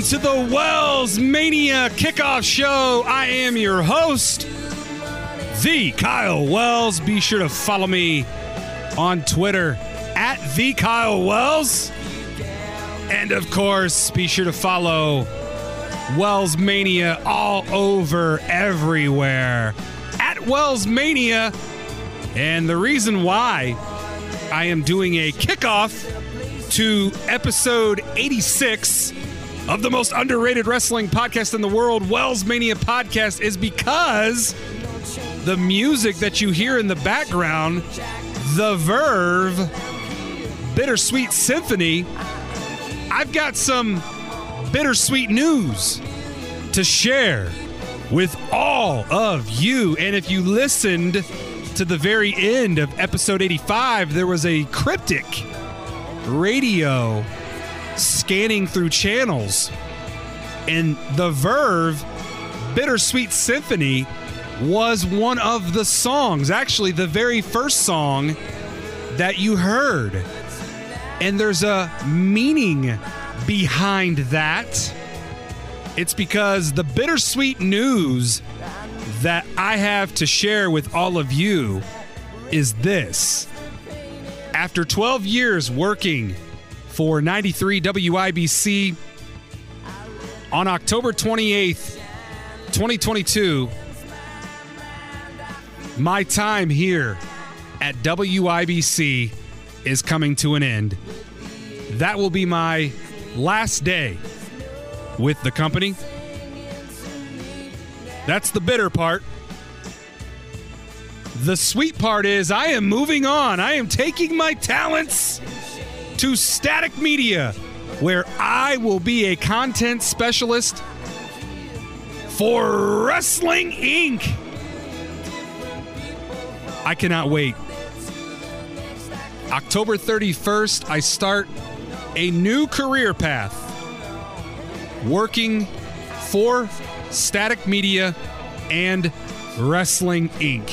To the Wells Mania Kickoff Show. I am your host, the Kyle Wells. Be sure to follow me on Twitter at the Kyle Wells. And of course, be sure to follow Wells Mania all over everywhere at Wells Mania. And the reason why I am doing a kickoff to episode 86 of the most underrated wrestling podcast in the world, Wells Mania Podcast, is because the music that you hear in the background, The Verve, Bittersweet Symphony, I've got some bittersweet news to share with all of you. And if you listened to the very end of episode 85, there was a cryptic radio scanning through channels. And the Verve Bittersweet Symphony was one of the songs, actually, the very first song that you heard. And there's a meaning behind that. It's because the bittersweet news that I have to share with all of you is this. After 12 years working for 93 WIBC on October 28th, 2022, my time here at WIBC is coming to an end. That will be my last day with the company. That's the bitter part. The sweet part is I am moving on. I am taking my talents to Static Media, where I will be a content specialist for Wrestling Inc. I cannot wait. October 31st, I start a new career path working for Static Media and Wrestling Inc.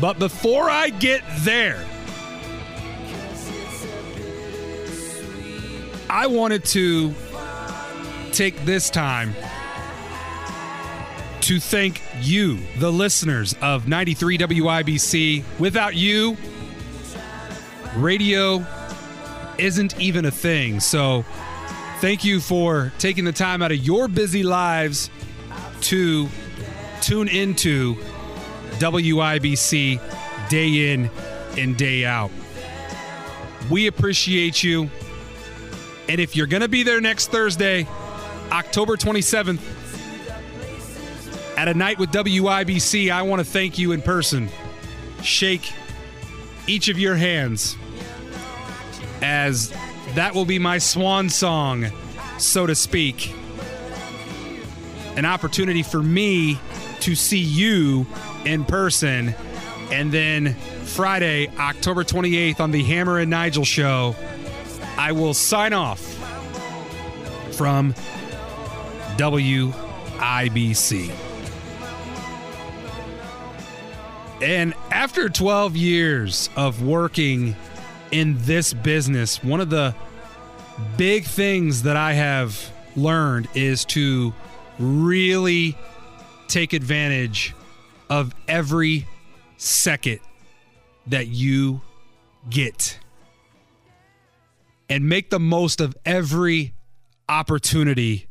But before I get there, I wanted to take this time to thank you, the listeners of 93 WIBC. Without you, radio isn't even a thing. So, thank you for taking the time out of your busy lives to tune into WIBC day in and day out. We appreciate you. And if you're going to be there next Thursday, October 27th, at a night with WIBC, I want to thank you in person. Shake each of your hands as that will be my swan song, so to speak. An opportunity for me to see you in person. And then Friday, October 28th, on the Hammer and Nigel show, I will sign off from WIBC. And after 12 years of working in this business, one of the big things that I have learned is to really take advantage of every second that you get and make the most of every opportunity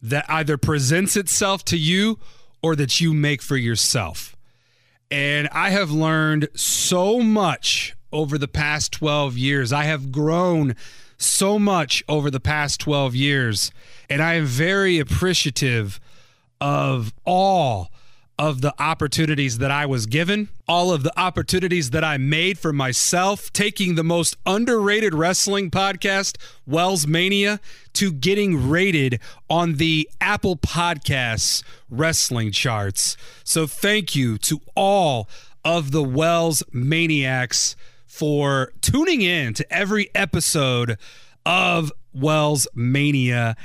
that either presents itself to you or that you make for yourself. And I have learned so much over the past 12 years. I have grown so much over the past 12 years. And I am very appreciative of all of the opportunities that I was given, all of the opportunities that I made for myself, taking the most underrated wrestling podcast, Wells Mania, to getting rated on the Apple Podcasts wrestling charts. So thank you to all of the Wells Maniacs for tuning in to every episode of Wells Mania.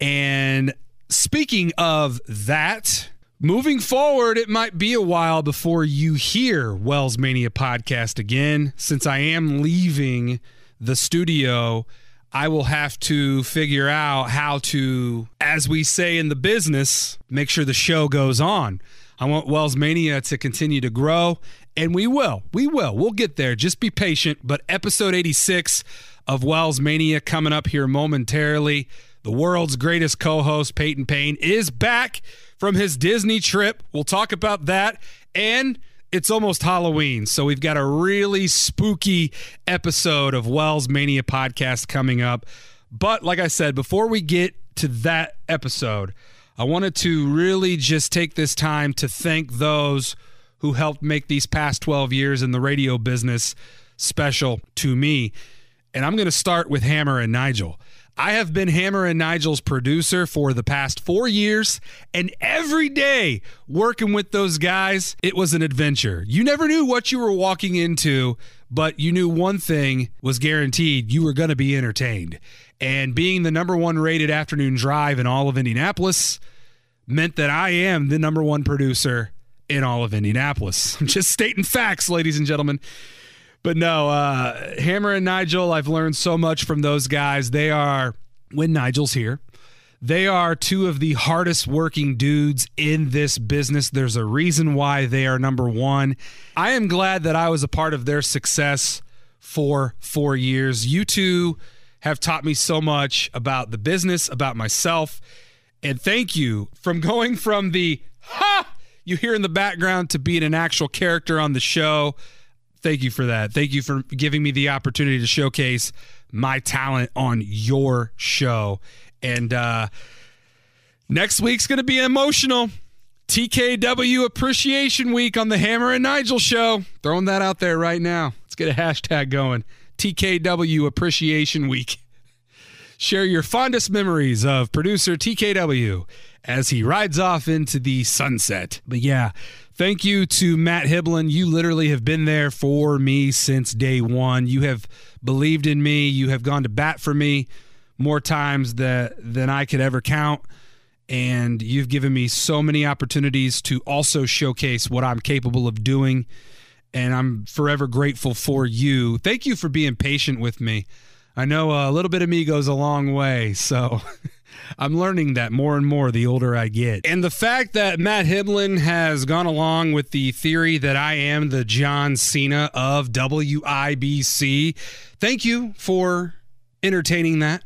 And speaking of that, moving forward, it might be a while before you hear Wells Mania podcast again, since I am leaving the studio. I will have to figure out how to, as we say in the business, make sure the show goes on. I want Wells Mania to continue to grow, and we will. We will. We'll get there. Just be patient. But episode 86 of Wells Mania coming up here momentarily. The world's greatest co host, Peyton Payne, is back from his Disney trip. We'll talk about that. And it's almost Halloween, so we've got a really spooky episode of Wells Mania podcast coming up. But like I said, before we get to that episode, I wanted to really just take this time to thank those who helped make these past 12 years in the radio business special to me. And I'm going to start with Hammer and Nigel. I have been Hammer and Nigel's producer for the past four years, and every day working with those guys, it was an adventure. You never knew what you were walking into, but you knew one thing was guaranteed you were going to be entertained. And being the number one rated afternoon drive in all of Indianapolis meant that I am the number one producer in all of Indianapolis. I'm just stating facts, ladies and gentlemen. But no, uh, Hammer and Nigel, I've learned so much from those guys. They are, when Nigel's here, they are two of the hardest working dudes in this business. There's a reason why they are number one. I am glad that I was a part of their success for four years. You two have taught me so much about the business, about myself. And thank you from going from the ha you hear in the background to being an actual character on the show thank you for that. Thank you for giving me the opportunity to showcase my talent on your show. And uh, next week's going to be emotional. TKW Appreciation Week on the Hammer and Nigel show. Throwing that out there right now. Let's get a hashtag going. TKW Appreciation Week. Share your fondest memories of producer TKW as he rides off into the sunset. But yeah, Thank you to Matt Hiblin. You literally have been there for me since day one. You have believed in me. You have gone to bat for me more times that, than I could ever count. And you've given me so many opportunities to also showcase what I'm capable of doing. And I'm forever grateful for you. Thank you for being patient with me. I know a little bit of me goes a long way. So. I'm learning that more and more the older I get. And the fact that Matt Hiblin has gone along with the theory that I am the John Cena of WIBC, thank you for entertaining that.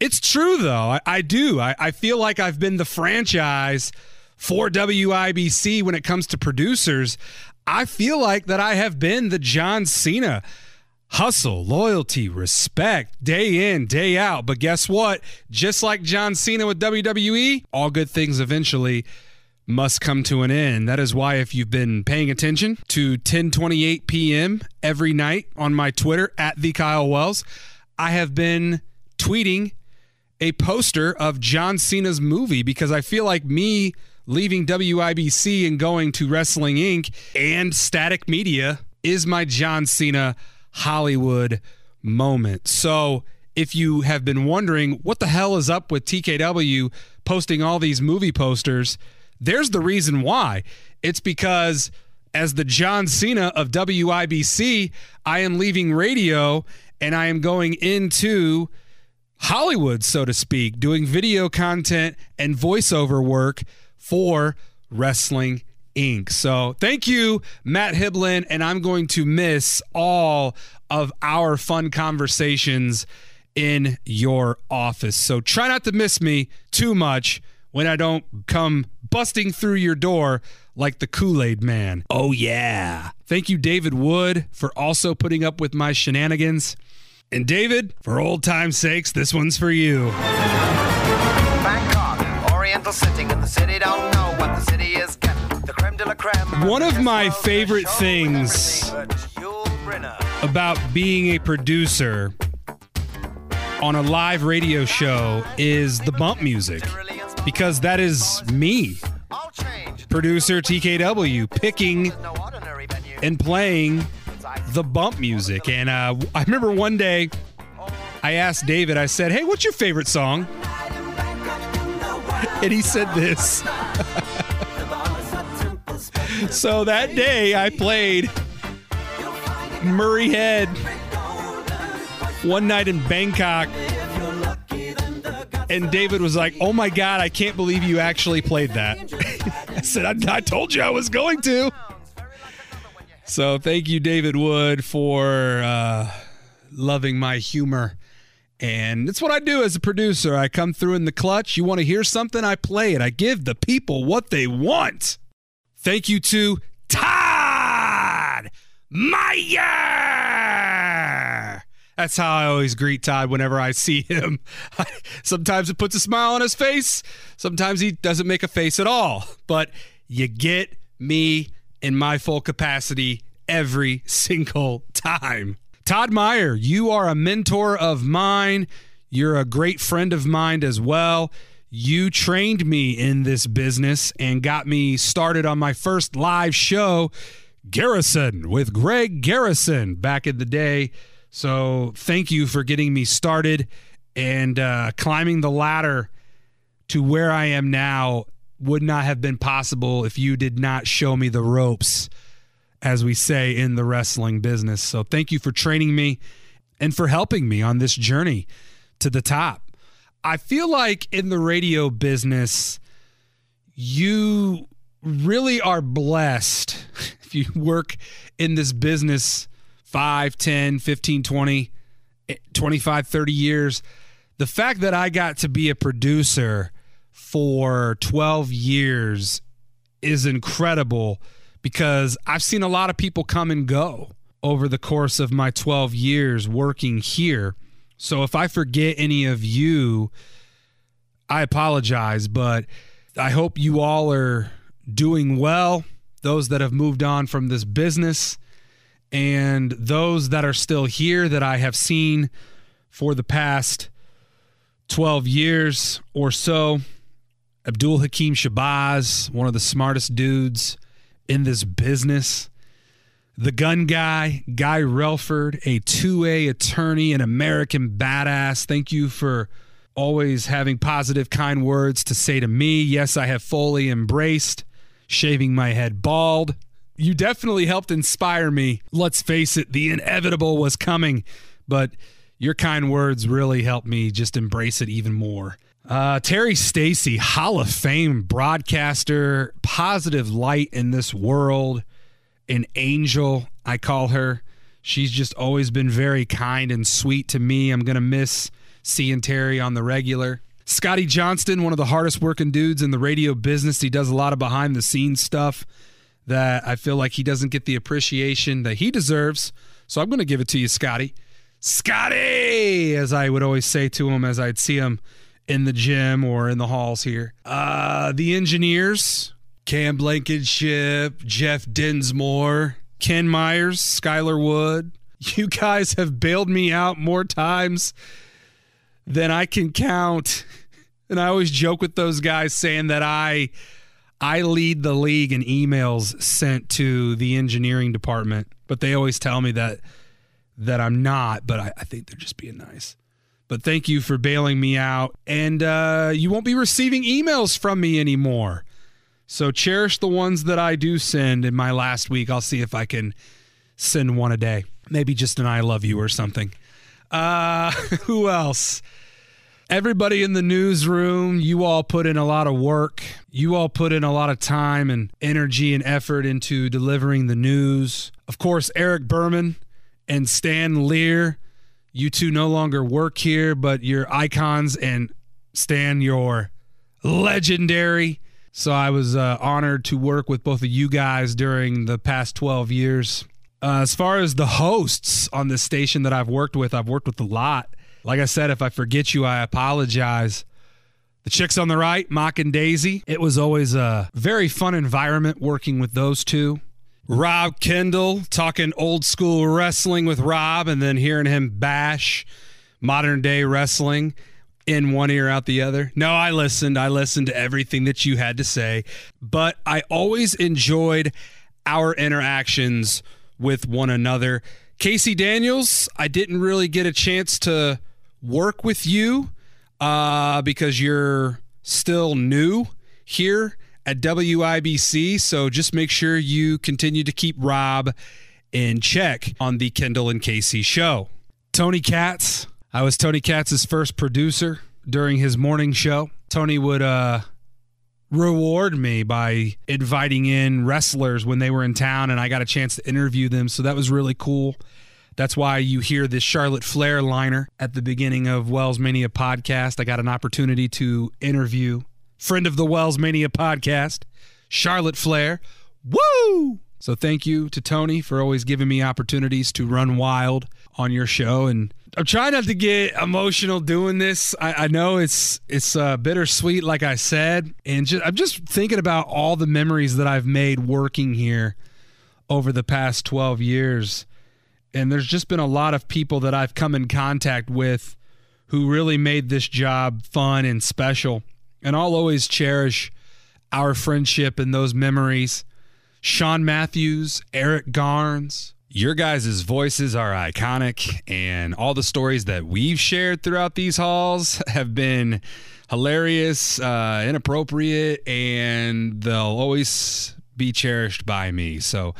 It's true, though. I, I do. I, I feel like I've been the franchise for WIBC when it comes to producers. I feel like that I have been the John Cena hustle, loyalty, respect, day in, day out. But guess what? Just like John Cena with WWE, all good things eventually must come to an end. That is why if you've been paying attention to 10:28 p.m. every night on my Twitter at the Kyle Wells, I have been tweeting a poster of John Cena's movie because I feel like me leaving WIBC and going to Wrestling Inc. and Static Media is my John Cena Hollywood moment. So if you have been wondering what the hell is up with TKW posting all these movie posters, there's the reason why. It's because as the John Cena of WIBC, I am leaving radio and I am going into Hollywood, so to speak, doing video content and voiceover work for Wrestling Inc. So thank you, Matt Hiblin, and I'm going to miss all of our fun conversations in your office. So try not to miss me too much when I don't come busting through your door like the Kool Aid Man. Oh, yeah. Thank you, David Wood, for also putting up with my shenanigans. And David, for old time's sakes, this one's for you. Bangkok, Oriental sitting in the city, don't know what the city is. One of my favorite things about being a producer on a live radio show is the bump music because that is me, producer TKW, picking and playing the bump music. And uh, I remember one day I asked David, I said, Hey, what's your favorite song? And he said this. so that day I played Murray Head one night in Bangkok And David was like, "Oh my god, I can't believe you actually played that." I said, I, "I told you I was going to." So thank you, David Wood, for uh, loving my humor. And that's what I do as a producer. I come through in the clutch. You want to hear something? I play it. I give the people what they want. Thank you to Todd Meyer. That's how I always greet Todd whenever I see him. sometimes it puts a smile on his face, sometimes he doesn't make a face at all. But you get me in my full capacity every single time. Todd Meyer, you are a mentor of mine. You're a great friend of mine as well. You trained me in this business and got me started on my first live show, Garrison, with Greg Garrison back in the day. So thank you for getting me started and uh, climbing the ladder to where I am now would not have been possible if you did not show me the ropes, as we say in the wrestling business. So thank you for training me and for helping me on this journey to the top. I feel like in the radio business, you really are blessed if you work in this business 5, 10, 15, 20, eh, 25, 30 years. The fact that I got to be a producer for 12 years is incredible because I've seen a lot of people come and go over the course of my 12 years working here. So if I forget any of you, I apologize, but I hope you all are doing well. Those that have moved on from this business and those that are still here that I have seen for the past 12 years or so. Abdul Hakim Shabazz, one of the smartest dudes in this business. The gun guy, Guy Relford, a 2A attorney, an American badass. Thank you for always having positive, kind words to say to me. Yes, I have fully embraced shaving my head bald. You definitely helped inspire me. Let's face it, the inevitable was coming, but your kind words really helped me just embrace it even more. Uh, Terry Stacy, Hall of Fame broadcaster, positive light in this world an angel, I call her. She's just always been very kind and sweet to me. I'm going to miss seeing Terry on the regular. Scotty Johnston, one of the hardest working dudes in the radio business. He does a lot of behind the scenes stuff that I feel like he doesn't get the appreciation that he deserves. So I'm going to give it to you, Scotty. Scotty, as I would always say to him as I'd see him in the gym or in the halls here. Uh, the engineers, Cam Blankenship, Jeff Dinsmore, Ken Myers, Skylar Wood. You guys have bailed me out more times than I can count. And I always joke with those guys saying that I I lead the league in emails sent to the engineering department, but they always tell me that that I'm not, but I, I think they're just being nice. But thank you for bailing me out. And uh, you won't be receiving emails from me anymore. So cherish the ones that I do send in my last week. I'll see if I can send one a day. Maybe just an I love you or something. Uh, who else? Everybody in the newsroom, you all put in a lot of work. You all put in a lot of time and energy and effort into delivering the news. Of course, Eric Berman and Stan Lear, you two no longer work here, but you're icons and Stan, you're legendary. So I was uh, honored to work with both of you guys during the past 12 years. Uh, as far as the hosts on this station that I've worked with, I've worked with a lot. Like I said, if I forget you, I apologize. The chicks on the right, Mock and Daisy. It was always a very fun environment working with those two. Rob Kendall talking old school wrestling with Rob and then hearing him bash modern day wrestling in one ear out the other. No, I listened. I listened to everything that you had to say, but I always enjoyed our interactions with one another. Casey Daniels, I didn't really get a chance to work with you uh, because you're still new here at WIBC. So just make sure you continue to keep Rob in check on the Kendall and Casey show. Tony Katz, I was Tony Katz's first producer during his morning show. Tony would uh, reward me by inviting in wrestlers when they were in town, and I got a chance to interview them. So that was really cool. That's why you hear this Charlotte Flair liner at the beginning of Wells Mania podcast. I got an opportunity to interview friend of the Wells Mania podcast, Charlotte Flair. Woo! So thank you to Tony for always giving me opportunities to run wild on your show. And I'm trying not to get emotional doing this. I, I know it's it's uh, bittersweet, like I said, and just, I'm just thinking about all the memories that I've made working here over the past 12 years. And there's just been a lot of people that I've come in contact with who really made this job fun and special. And I'll always cherish our friendship and those memories. Sean Matthews, Eric Garnes, your guys' voices are iconic, and all the stories that we've shared throughout these halls have been hilarious, uh, inappropriate, and they'll always be cherished by me. So,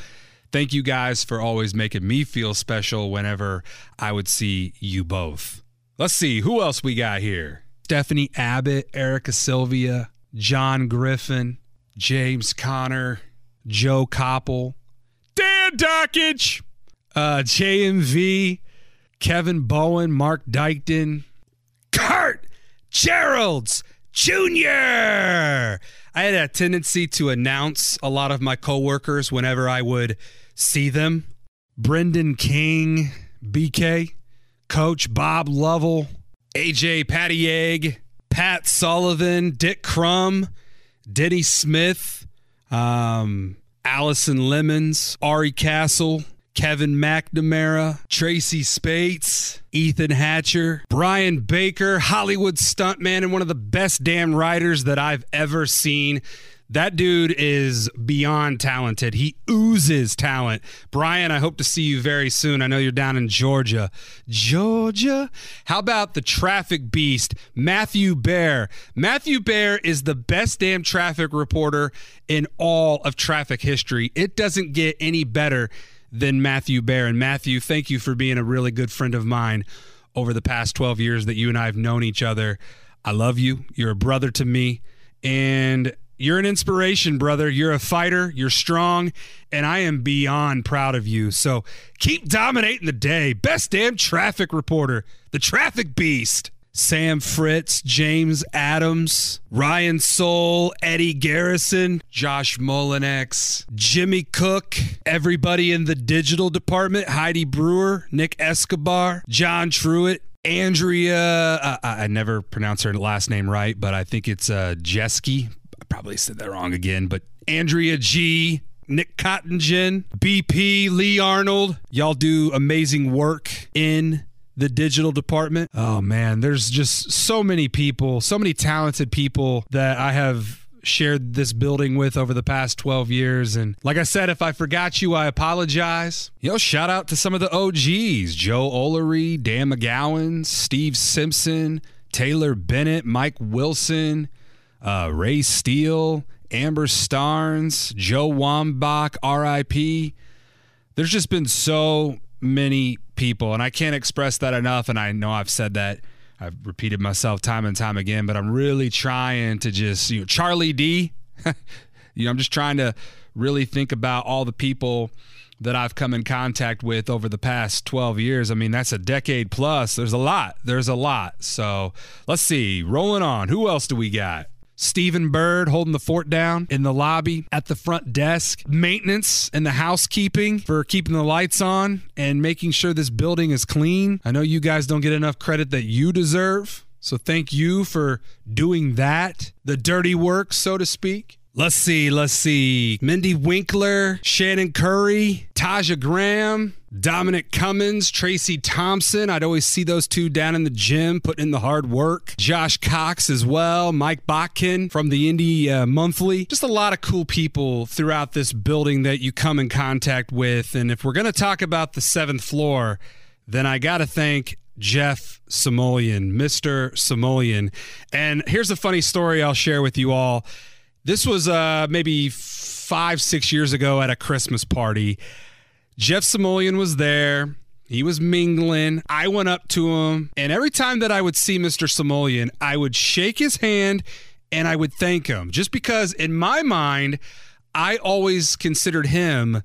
thank you guys for always making me feel special whenever I would see you both. Let's see who else we got here. Stephanie Abbott, Erica Sylvia, John Griffin, James Connor, Joe Koppel, Dan Dockage, uh, JMV, Kevin Bowen, Mark Dykton, Kurt Geralds Jr. I had a tendency to announce a lot of my coworkers whenever I would see them. Brendan King, BK, Coach Bob Lovell, AJ Patty Egg, Pat Sullivan, Dick Crum, Denny Smith, um, Allison Lemons, Ari Castle, Kevin McNamara, Tracy Spates, Ethan Hatcher, Brian Baker, Hollywood stuntman, and one of the best damn writers that I've ever seen. That dude is beyond talented. He oozes talent. Brian, I hope to see you very soon. I know you're down in Georgia. Georgia? How about the traffic beast, Matthew Bear? Matthew Bear is the best damn traffic reporter in all of traffic history. It doesn't get any better than Matthew Bear. And Matthew, thank you for being a really good friend of mine over the past 12 years that you and I have known each other. I love you. You're a brother to me. And you're an inspiration, brother. You're a fighter. You're strong. And I am beyond proud of you. So keep dominating the day. Best damn traffic reporter, the traffic beast. Sam Fritz, James Adams, Ryan Soul, Eddie Garrison, Josh Molinex, Jimmy Cook, everybody in the digital department, Heidi Brewer, Nick Escobar, John Truitt, Andrea, uh, I never pronounce her last name right, but I think it's uh, Jeske. Probably said that wrong again, but Andrea G, Nick Cottingen, BP, Lee Arnold. Y'all do amazing work in the digital department. Oh man, there's just so many people, so many talented people that I have shared this building with over the past 12 years. And like I said, if I forgot you, I apologize. Yo, shout out to some of the OGs Joe Olery, Dan McGowan, Steve Simpson, Taylor Bennett, Mike Wilson, uh, Ray Steele, Amber Starnes, Joe Wambach, RIP. There's just been so many people, and I can't express that enough. And I know I've said that. I've repeated myself time and time again, but I'm really trying to just, you know, Charlie D. you know, I'm just trying to really think about all the people that I've come in contact with over the past 12 years. I mean, that's a decade plus. There's a lot. There's a lot. So let's see. Rolling on. Who else do we got? Stephen Bird holding the fort down in the lobby at the front desk, maintenance and the housekeeping for keeping the lights on and making sure this building is clean. I know you guys don't get enough credit that you deserve. So thank you for doing that, the dirty work, so to speak. Let's see, let's see. Mindy Winkler, Shannon Curry, Taja Graham, Dominic Cummins, Tracy Thompson. I'd always see those two down in the gym putting in the hard work. Josh Cox as well. Mike Botkin from the Indie uh, Monthly. Just a lot of cool people throughout this building that you come in contact with. And if we're going to talk about the seventh floor, then I got to thank Jeff Smulyan, Mr. Smulyan. And here's a funny story I'll share with you all. This was uh, maybe five, six years ago at a Christmas party. Jeff Smulyan was there. He was mingling. I went up to him, and every time that I would see Mr. Smulyan, I would shake his hand and I would thank him just because in my mind, I always considered him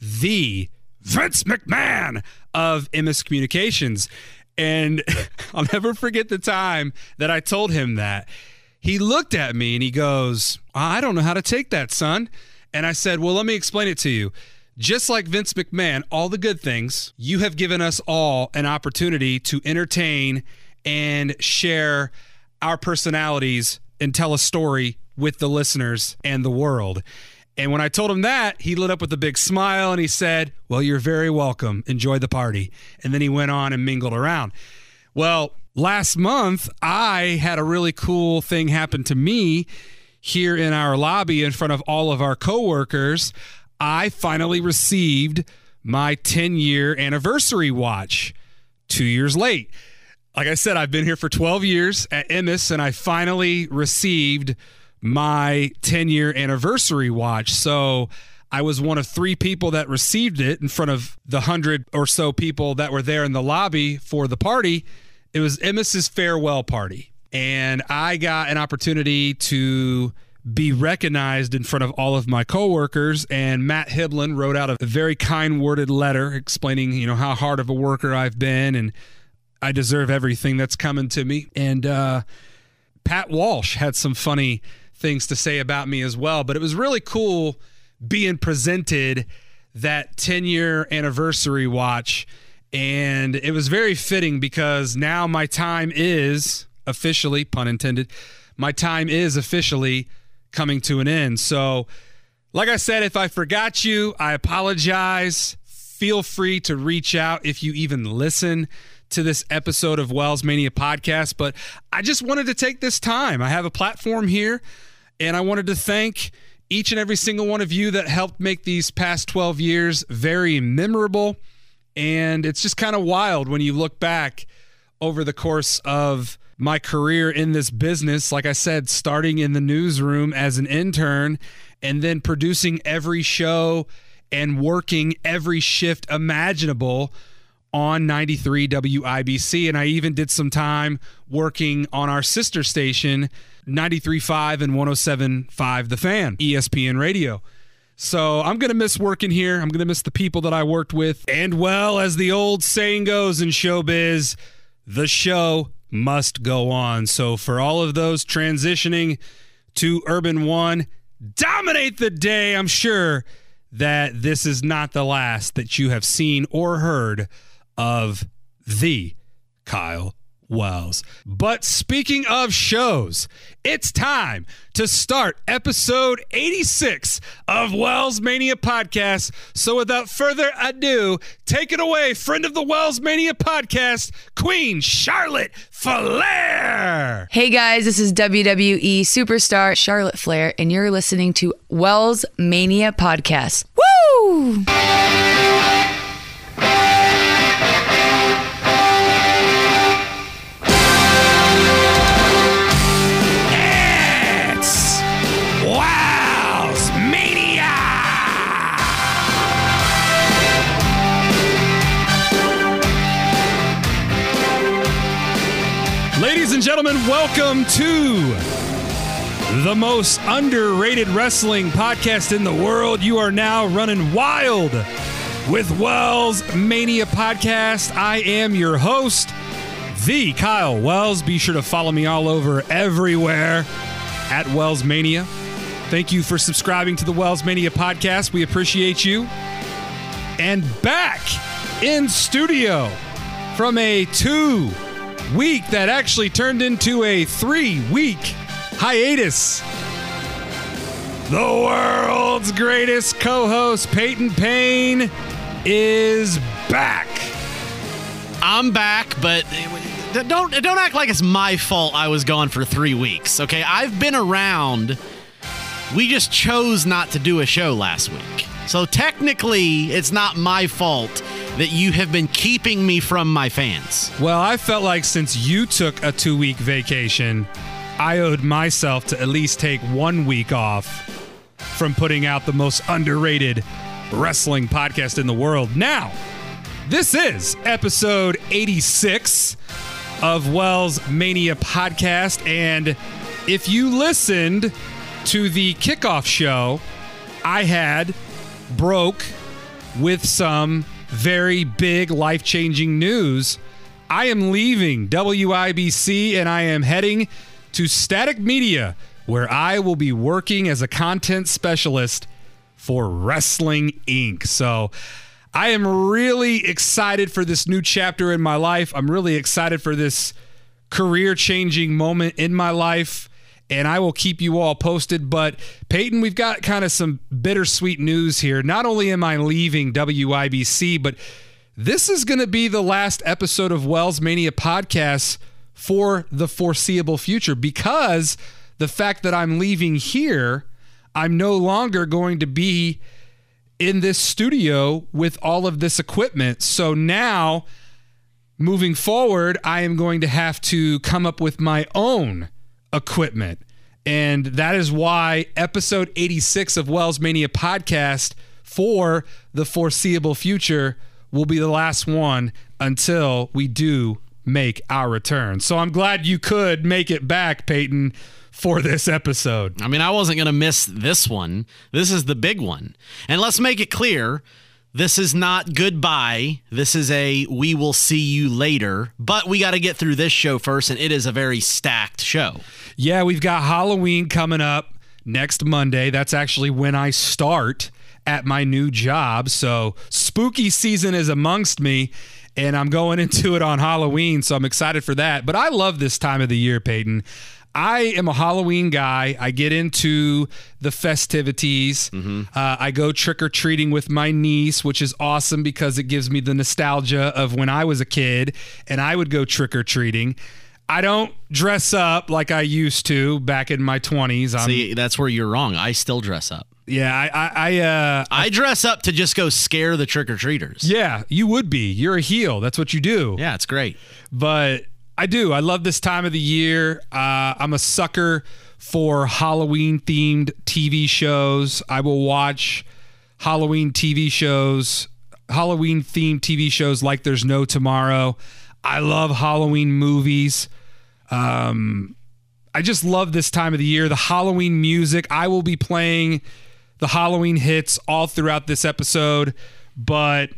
the Vince McMahon of Emmis Communications. And I'll never forget the time that I told him that. He looked at me and he goes, I don't know how to take that, son. And I said, Well, let me explain it to you. Just like Vince McMahon, all the good things, you have given us all an opportunity to entertain and share our personalities and tell a story with the listeners and the world. And when I told him that, he lit up with a big smile and he said, Well, you're very welcome. Enjoy the party. And then he went on and mingled around. Well, last month, I had a really cool thing happen to me here in our lobby in front of all of our coworkers. I finally received my 10 year anniversary watch two years late. Like I said, I've been here for 12 years at Emmis and I finally received my 10 year anniversary watch. So I was one of three people that received it in front of the hundred or so people that were there in the lobby for the party. It was Emmis's farewell party. And I got an opportunity to be recognized in front of all of my coworkers. And Matt Hiblin wrote out a very kind worded letter explaining, you know, how hard of a worker I've been and I deserve everything that's coming to me. And uh, Pat Walsh had some funny things to say about me as well. But it was really cool being presented that 10 year anniversary watch. And it was very fitting because now my time is officially, pun intended, my time is officially coming to an end. So, like I said, if I forgot you, I apologize. Feel free to reach out if you even listen to this episode of Wells Mania podcast. But I just wanted to take this time. I have a platform here, and I wanted to thank each and every single one of you that helped make these past 12 years very memorable. And it's just kind of wild when you look back over the course of my career in this business. Like I said, starting in the newsroom as an intern and then producing every show and working every shift imaginable on 93 WIBC. And I even did some time working on our sister station, 93.5 and 107.5 The Fan, ESPN Radio. So I'm going to miss working here. I'm going to miss the people that I worked with. And well, as the old saying goes in showbiz, the show must go on. So for all of those transitioning to Urban One, dominate the day. I'm sure that this is not the last that you have seen or heard of the Kyle Wells. But speaking of shows, it's time to start episode 86 of Wells Mania Podcast. So without further ado, take it away, friend of the Wells Mania Podcast, Queen Charlotte Flair. Hey guys, this is WWE superstar Charlotte Flair, and you're listening to Wells Mania Podcast. Woo! Gentlemen, welcome to the most underrated wrestling podcast in the world. You are now running wild with Wells Mania Podcast. I am your host, the Kyle Wells. Be sure to follow me all over everywhere at Wells Mania. Thank you for subscribing to the Wells Mania podcast. We appreciate you. And back in studio from a two week that actually turned into a three week hiatus. The world's greatest co host, Peyton Payne, is back. I'm back, but don't don't act like it's my fault I was gone for 3 weeks. Okay? I've been around. We just chose not to do a show last week. So technically, it's not my fault that you have been keeping me from my fans. Well, I felt like since you took a two week vacation, I owed myself to at least take one week off from putting out the most underrated wrestling podcast in the world. Now, This is episode 86 of Wells Mania podcast. And if you listened to the kickoff show, I had broke with some very big life changing news. I am leaving WIBC and I am heading to Static Media, where I will be working as a content specialist for Wrestling Inc. So I am really excited for this new chapter in my life. I'm really excited for this career changing moment in my life. And I will keep you all posted. But Peyton, we've got kind of some bittersweet news here. Not only am I leaving WIBC, but this is going to be the last episode of Wells Mania podcast for the foreseeable future because the fact that I'm leaving here, I'm no longer going to be in this studio with all of this equipment. So now, moving forward, I am going to have to come up with my own equipment. And that is why episode 86 of Wells Mania podcast for the foreseeable future will be the last one until we do make our return. So I'm glad you could make it back, Peyton for this episode. I mean, I wasn't going to miss this one. This is the big one. And let's make it clear this is not goodbye. This is a we will see you later. But we got to get through this show first, and it is a very stacked show. Yeah, we've got Halloween coming up next Monday. That's actually when I start at my new job. So spooky season is amongst me and I'm going into it on Halloween, so I'm excited for that. But I love this time of the year, Peyton. I am a Halloween guy. I get into the festivities. Mm-hmm. Uh, I go trick or treating with my niece, which is awesome because it gives me the nostalgia of when I was a kid and I would go trick or treating. I don't dress up like I used to back in my 20s. I'm, See, that's where you're wrong. I still dress up. Yeah, I I I, uh, I dress up to just go scare the trick or treaters. Yeah, you would be. You're a heel. That's what you do. Yeah, it's great. But I do. I love this time of the year. Uh, I'm a sucker for Halloween themed TV shows. I will watch Halloween TV shows, Halloween themed TV shows like there's no tomorrow. I love Halloween movies. Um, I just love this time of the year. The Halloween music. I will be playing the Halloween hits all throughout this episode, but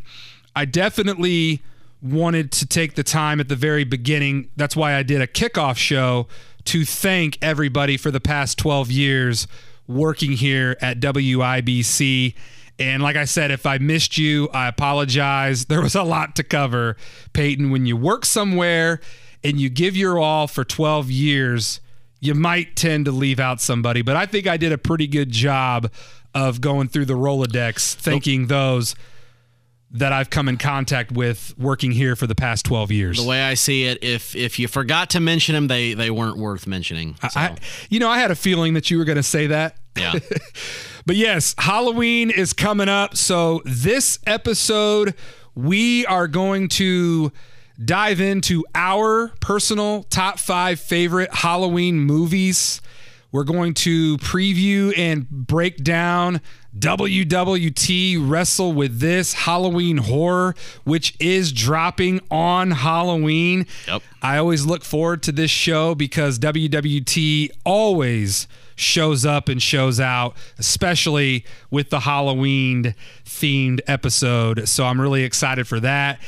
I definitely wanted to take the time at the very beginning. That's why I did a kickoff show to thank everybody for the past 12 years working here at WIBC. And like I said, if I missed you, I apologize. There was a lot to cover. Peyton, when you work somewhere and you give your all for 12 years, you might tend to leave out somebody. But I think I did a pretty good job of going through the Rolodex, thanking those that I've come in contact with working here for the past 12 years. The way I see it, if if you forgot to mention them, they they weren't worth mentioning. So. I, you know, I had a feeling that you were going to say that. Yeah. but yes, Halloween is coming up. So this episode, we are going to dive into our personal top five favorite Halloween movies. We're going to preview and break down WWT Wrestle with This Halloween Horror, which is dropping on Halloween. Yep. I always look forward to this show because WWT always shows up and shows out, especially with the Halloween themed episode. So I'm really excited for that.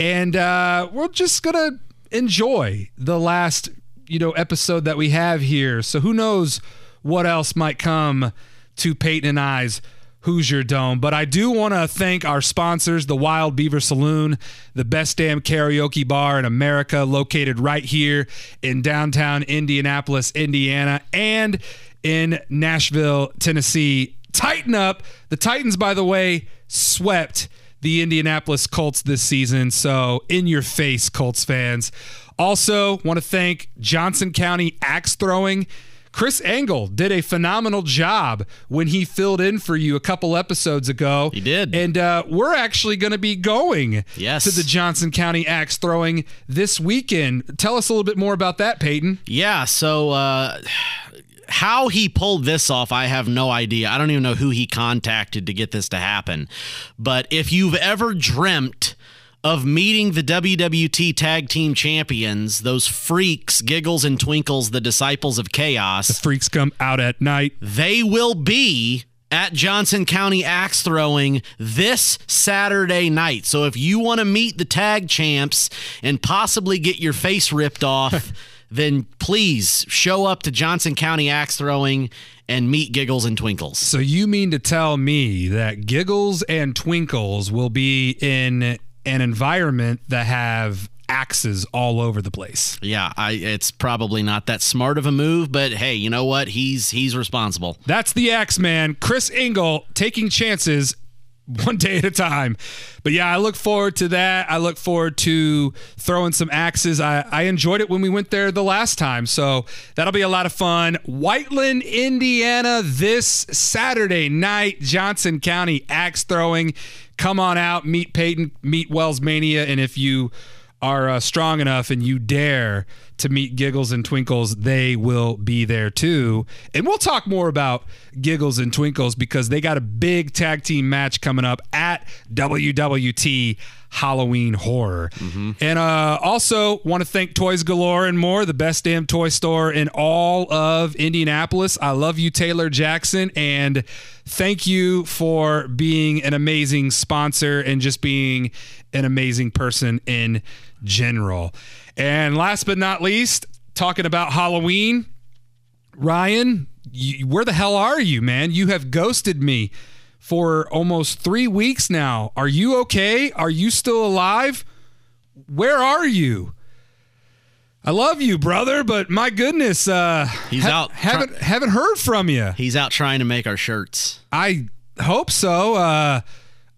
And uh, we're just going to enjoy the last you know episode that we have here. So who knows what else might come to Peyton and I's Hoosier Dome. But I do want to thank our sponsors, the Wild Beaver Saloon, the best damn karaoke bar in America, located right here in downtown Indianapolis, Indiana, and in Nashville, Tennessee. Tighten up. The Titans, by the way, swept the Indianapolis Colts this season. So, in your face, Colts fans. Also, want to thank Johnson County Axe Throwing. Chris Engel did a phenomenal job when he filled in for you a couple episodes ago. He did. And uh, we're actually going to be going yes. to the Johnson County Axe Throwing this weekend. Tell us a little bit more about that, Peyton. Yeah. So, uh, how he pulled this off, I have no idea. I don't even know who he contacted to get this to happen. But if you've ever dreamt of meeting the WWT Tag Team Champions, those freaks, Giggles and Twinkles, the disciples of chaos. The Freaks come out at night. They will be at Johnson County Axe Throwing this Saturday night. So if you want to meet the tag champs and possibly get your face ripped off, then please show up to Johnson County Axe Throwing and meet Giggles and Twinkles. So you mean to tell me that Giggles and Twinkles will be in an environment that have axes all over the place? Yeah, I, it's probably not that smart of a move, but hey, you know what? He's he's responsible. That's the Axe Man, Chris Engel, taking chances one day at a time. But yeah, I look forward to that. I look forward to throwing some axes. I, I enjoyed it when we went there the last time. So that'll be a lot of fun. Whiteland, Indiana, this Saturday night, Johnson County axe throwing. Come on out, meet Peyton, meet Wells Mania. And if you are uh, strong enough and you dare to meet Giggles and Twinkles, they will be there too. And we'll talk more about Giggles and Twinkles because they got a big tag team match coming up at WWT Halloween Horror. And uh, also want to thank Toys Galore and More, the best damn toy store in all of Indianapolis. I love you, Taylor Jackson, and thank you for being an amazing sponsor and just being an amazing person in general. And last but not least, talking about Halloween, Ryan, you, where the hell are you, man? You have ghosted me for almost three weeks now. Are you okay? Are you still alive? Where are you? I love you, brother, but my goodness, uh, He's out Haven't haven't heard from you. He's out trying to make our shirts. I hope so. Uh,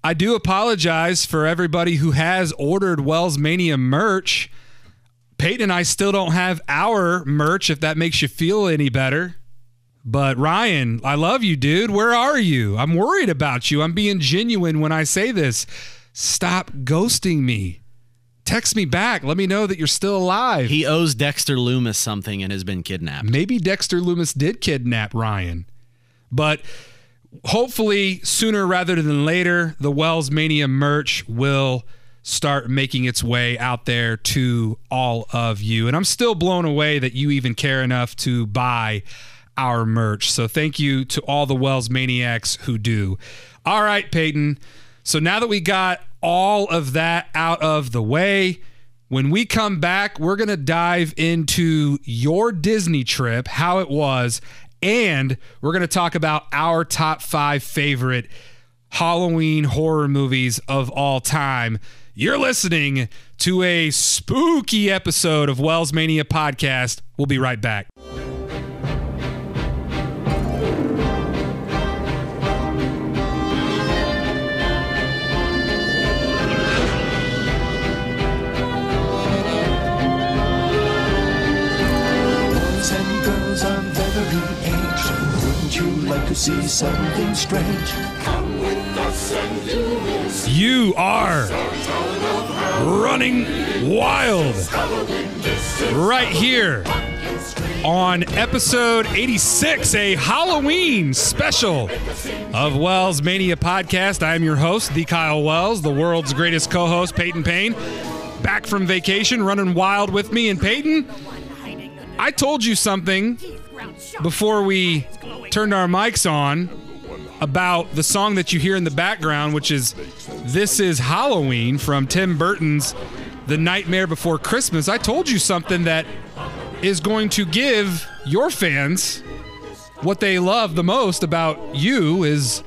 I do apologize for everybody who has ordered Wells Mania merch. Peyton and I still don't have our merch, if that makes you feel any better. But Ryan, I love you, dude. Where are you? I'm worried about you. I'm being genuine when I say this. Stop ghosting me. Text me back. Let me know that you're still alive. He owes Dexter Loomis something and has been kidnapped. Maybe Dexter Loomis did kidnap Ryan. But hopefully, sooner rather than later, the Wells Mania merch will start making its way out there to all of you. And I'm still blown away that you even care enough to buy our merch. So thank you to all the Wells Maniacs who do. All right, Peyton. So now that we got all of that out of the way, when we come back, we're going to dive into your Disney trip, how it was, and we're going to talk about our top five favorite Halloween horror movies of all time. You're listening to a spooky episode of Wells Mania Podcast. We'll be right back. Like to see something strange? come with us You are running wild right here on episode 86, a Halloween special of Wells Mania Podcast. I am your host, the Kyle Wells, the world's greatest co host, Peyton Payne. Back from vacation, running wild with me. And Peyton, I told you something before we turned our mics on about the song that you hear in the background, which is This is Halloween from Tim Burton's The Nightmare Before Christmas. I told you something that is going to give your fans what they love the most about you is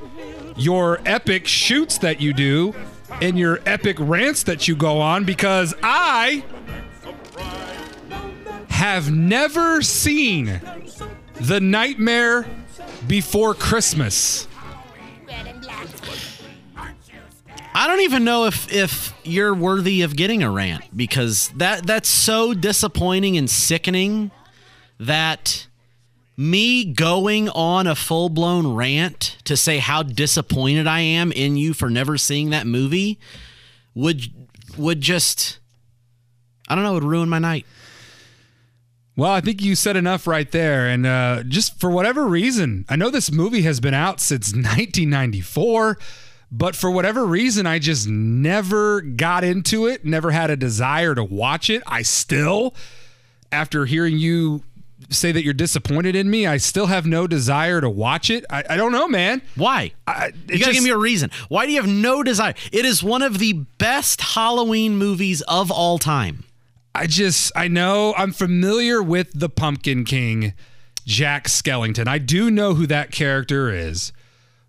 your epic shoots that you do and your epic rants that you go on because I have never seen The Nightmare Before Christmas. I don't even know if if you're worthy of getting a rant because that that's so disappointing and sickening that me going on a full-blown rant to say how disappointed I am in you for never seeing that movie would would just I don't know, it would ruin my night. Well, I think you said enough right there. And uh, just for whatever reason, I know this movie has been out since 1994, But for whatever reason, I just never got into it, never had a desire to watch it. I still, after hearing you say that you're disappointed in me, I still have no desire to watch it. I, I don't know, man. Why? I, You gotta just- give me a reason. Why do you have no desire? It is one of the best Halloween movies of all time. I just, I know I'm familiar with the Pumpkin King, Jack Skellington. I do know who that character is,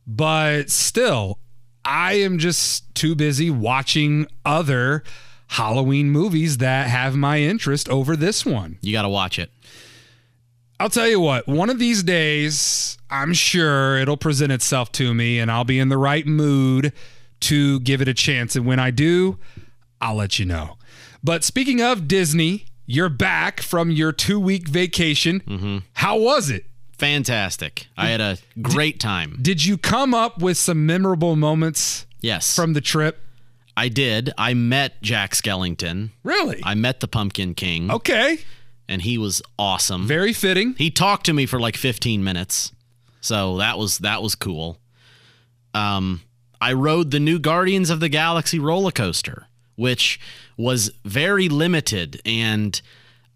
but still, I am just too busy watching other Halloween movies that have my interest over this one. You gotta watch it. I'll tell you what, one of these days, I'm sure it'll present itself to me and I'll be in the right mood to give it a chance. And when I do, I'll let you know. But speaking of Disney, you're back from your two week vacation. How was it? Fantastic. I had a great time. Did you come up with some memorable moments Yes. from the trip? I did. I met Jack Skellington. Really? I met the Pumpkin King, okay. and he was awesome. Very fitting. He talked to me for like 15 minutes. So that was that was cool. Um I rode the new Guardians of the Galaxy roller coaster, which was very limited and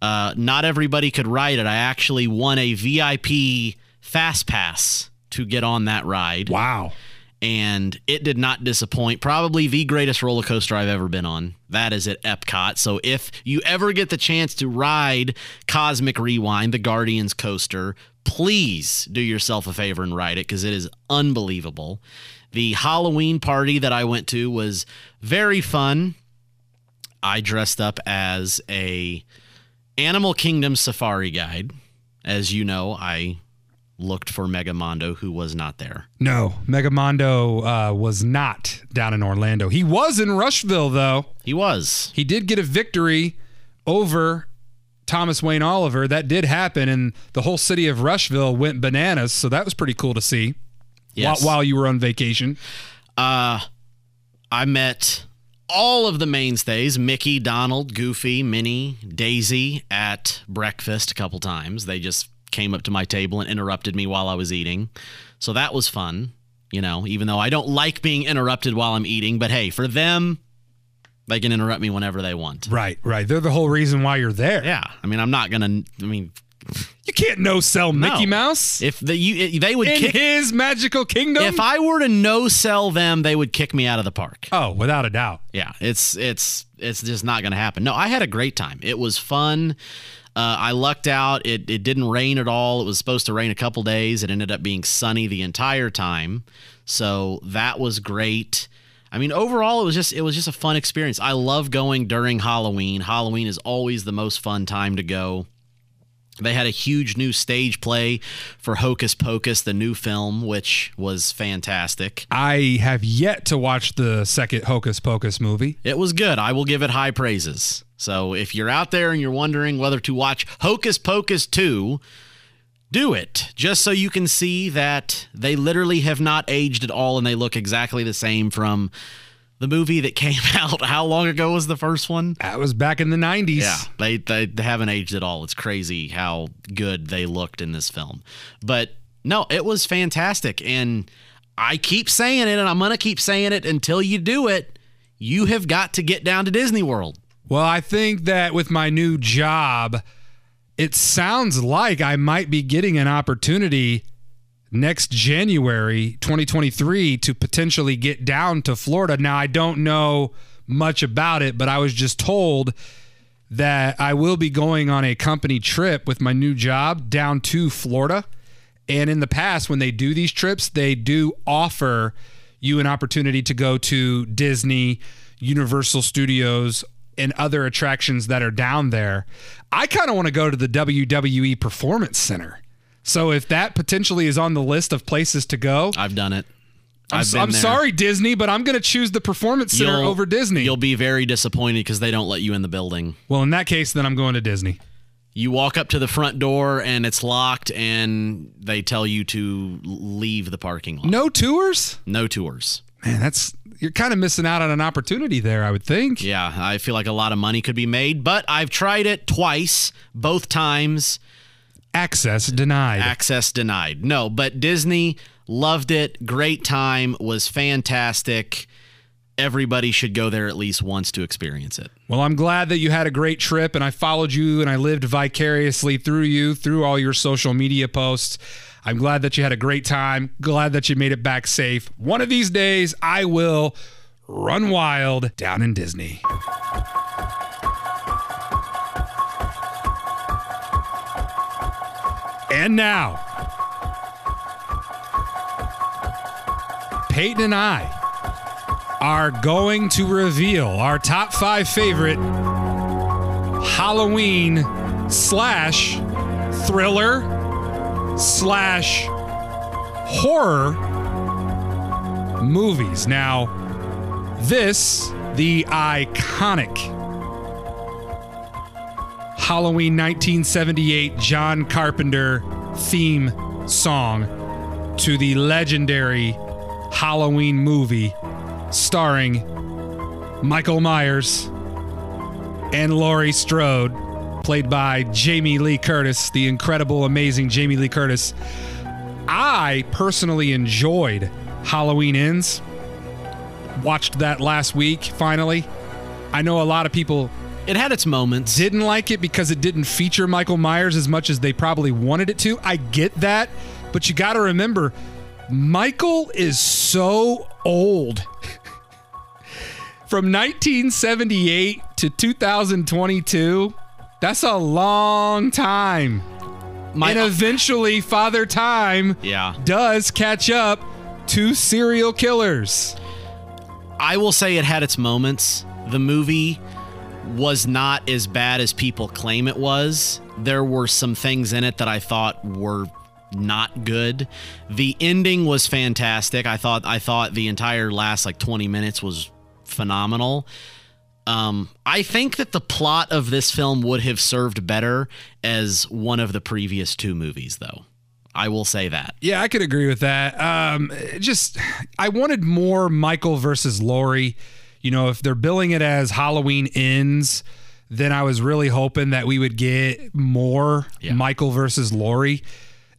uh, not everybody could ride it. I actually won a VIP fast pass to get on that ride Wow. and it did not disappoint. Probably the greatest roller coaster I've ever been on. That is at Epcot. So if you ever get the chance to ride Cosmic Rewind, the Guardians coaster, please do yourself a favor and ride it because it is unbelievable. The Halloween party that I went to was very fun. I dressed up as a Animal Kingdom safari guide. As you know, I looked for Megamondo, who was not there. No, Megamondo uh, was not down in Orlando. He was in Rushville, though. He was. he did get a victory over Thomas Wayne Oliver. That did happen, and the whole city of Rushville went bananas. So that was pretty cool to see Yes. while, while you were on vacation. Uh, I met all of the mainstays Mickey, Donald, Goofy, Minnie, Daisy at breakfast a couple times. They just came up to my table and interrupted me while I was eating. So that was fun, you know, even though I don't like being interrupted while I'm eating. But hey, for them, they can interrupt me whenever they want. Right, right. They're the whole reason why you're there. Yeah. I mean, I'm not going to, I mean, You can't no sell Mickey No. Mouse if the, you, they would in kick, his magical kingdom. if I were to no sell them, they would kick me out of the park. oh, without a doubt. Yeah, it's it's it's just not going to happen. No, I had a great time. It was fun. Uh, I lucked out. It it didn't rain at all. It was supposed to rain a couple days. It ended up being sunny the entire time. So that was great. I mean, overall, it was just it was just a fun experience. I love going during Halloween. Halloween is always the most fun time to go. They had a huge new stage play for Hocus Pocus, the new film, which was fantastic. I have yet to watch the second Hocus Pocus movie. It was good. I will give it high praises. So if you're out there and you're wondering whether to watch Hocus Pocus 2, do it just so you can see that they literally have not aged at all and they look exactly the same from the movie that came out. How long ago was the first one? That was back in the 90s. Yeah, they, they they haven't aged at all. It's crazy how good they looked in this film. But no, it was fantastic, and I keep saying it, and I'm gonna keep saying it until you do it. You have got to get down to Disney World. Well, I think that with my new job, it sounds like I might be getting an opportunity next January 2023 to potentially get down to Florida. Now, I don't know much about it, but I was just told that I will be going on a company trip with my new job down to Florida. And in the past, when they do these trips, they do offer you an opportunity to go to Disney, Universal Studios, and other attractions that are down there. I kind of want to go to the WWE Performance Center. So if that potentially is on the list of places to go, I've done it. I'm, been I'm sorry, Disney, but I'm going to choose the Performance Center You'll- over Disney. You'll be very disappointed because they don't let you in the building. well, in that case, then I'm going to Disney. You walk up to the front door and it's locked, and they tell you to leave the parking lot. No tours? no tours. Man, that's you're kind of missing out on an opportunity there, I would think. Yeah, I feel like a lot of money could be made, but I've tried it twice, both times, Access denied. access denied. No, but Disney Loved it. Great time. Was fantastic. Everybody should go there at least once to experience it. Well, I'm glad that you had a great trip and I followed you and I lived vicariously through you, through all your social media posts. I'm glad that you had a great time. Glad that you made it back safe. One of these days, I will run wild down in Disney. And now, Peyton and I are going to reveal our top five favorite Halloween slash thriller slash horror movies. Now, this, the iconic Halloween 1978 John Carpenter theme song to the legendary Halloween movie starring Michael Myers and Laurie Strode, played by Jamie Lee Curtis, the incredible, amazing Jamie Lee Curtis. I personally enjoyed Halloween Ends. Watched that last week, finally. I know a lot of people It had its moments. didn't like it because it didn't feature Michael Myers as much as they probably wanted it to. I get that, but you got to remember Michael is so old. From 1978 to 2022, that's a long time. My- and eventually, Father Time yeah. does catch up to serial killers. I will say it had its moments. The movie was not as bad as people claim it was. There were some things in it that I thought were not good. The ending was fantastic. I thought I thought the entire last like 20 minutes was phenomenal. Um, I think that the plot of this film would have served better as one of the previous two movies, though. I will say that. Yeah, I could agree with that. Um, just, I wanted more Michael versus Laurie. You know, if they're billing it as Halloween ends, then I was really hoping that we would get more Yeah. Michael versus Laurie,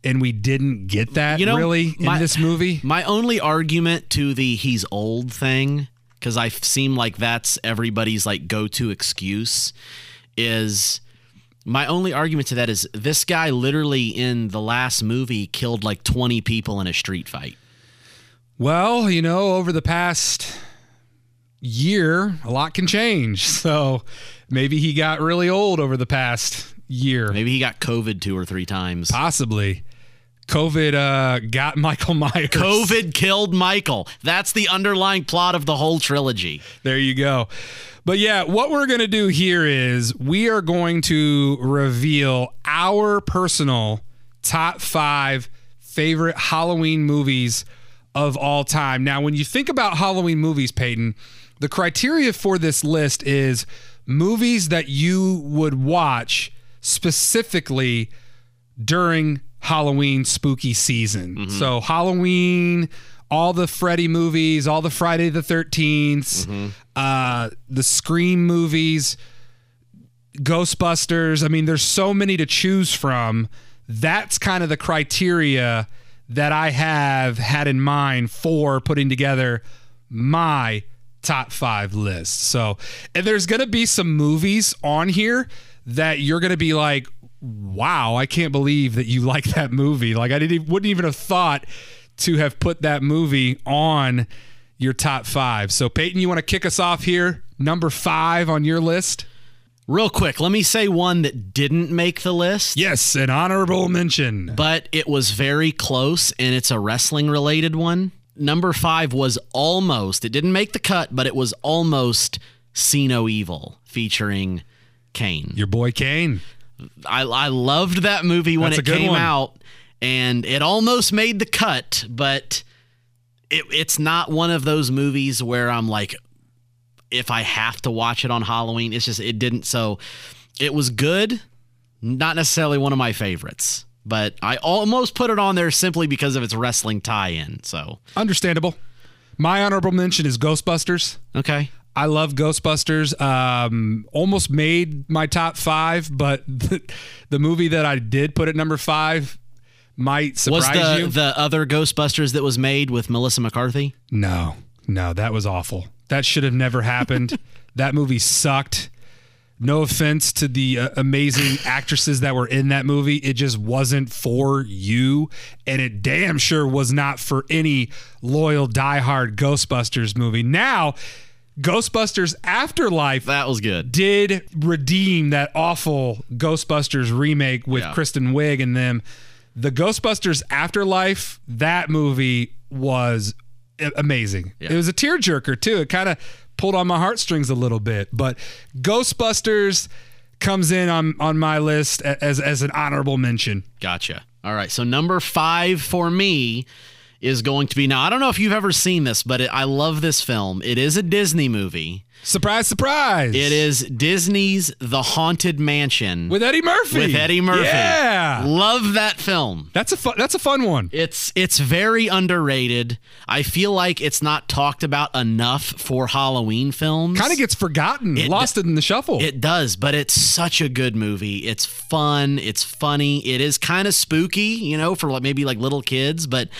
and we didn't get that You know, really my- in this movie. My only argument to the he's old thing, because I seem like that's everybody's like go to excuse, is my only argument to that is this guy literally in the last movie killed like 20 people in a street fight. Well, you know, over the past year, a lot can change. So maybe he got really old over the past year. Maybe he got COVID two or three times. Possibly. COVID uh, got Michael Myers. COVID killed Michael. That's the underlying plot of the whole trilogy. There you go. But yeah, what we're going to do here is we are going to reveal our personal top five favorite Halloween movies of all time. Now, when you think about Halloween movies, Peyton, the criteria for this list is movies that you would watch specifically during Halloween spooky season. So Halloween, all the Freddy movies, all the Friday the 13th, uh, the Scream movies, Ghostbusters. I mean, there's so many to choose from. That's kind of the criteria that I have had in mind for putting together my top five list. So, and there's going to be some movies on here that you're going to be like, wow, I can't believe that you like that movie. Like, I didn't, wouldn't even have thought to have put that movie on your top five. So, Peyton, you want to kick us off here? Number five on your list? Real quick, let me say one that didn't make the list. Yes, an honorable mention. but it was very close and it's a wrestling related one. Number five was almost, it didn't make the cut, but it was almost See No Evil featuring Kane. Your boy Kane. I, I loved that movie when That's it came one. out and it almost made the cut, but it, it's not one of those movies where I'm like, if I have to watch it on Halloween, it's just, it didn't. So it was good, not necessarily one of my favorites, but I almost put it on there simply because of its wrestling tie in. So, Understandable. My honorable mention is Ghostbusters. okay. I love Ghostbusters. Um, almost made my top five, but the, the movie that I did put at number five might surprise Was the you. the other Ghostbusters that was made with Melissa McCarthy? no, no, that was awful. That should have never happened. that movie sucked. No offense to the uh, amazing actresses that were in that movie. It just wasn't for you. And it damn sure was not for any loyal, diehard Ghostbusters movie. Now, Ghostbusters Afterlife That was good. did redeem that awful Ghostbusters remake with Yeah. Kristen Wiig and them. The Ghostbusters Afterlife, that movie was amazing. Yeah. It was a tearjerker too. It kind of pulled on my heartstrings a little bit. But Ghostbusters comes in on on my list as as an honorable mention. Gotcha. All right. So number five for me is going to be now. I don't know if you've ever seen this, but it, I love this film. It is a Disney movie. Surprise, surprise! It is Disney's The Haunted Mansion with Eddie Murphy. with Eddie Murphy. Yeah, Love that film. that's a fun. That's a fun one. It's it's very underrated. I feel like it's not talked about enough for Halloween films. Kind of gets forgotten, It- lost in the shuffle. It does, but it's such a good movie. It's fun. It's funny. It is kind of spooky, you know, for like maybe like little kids, but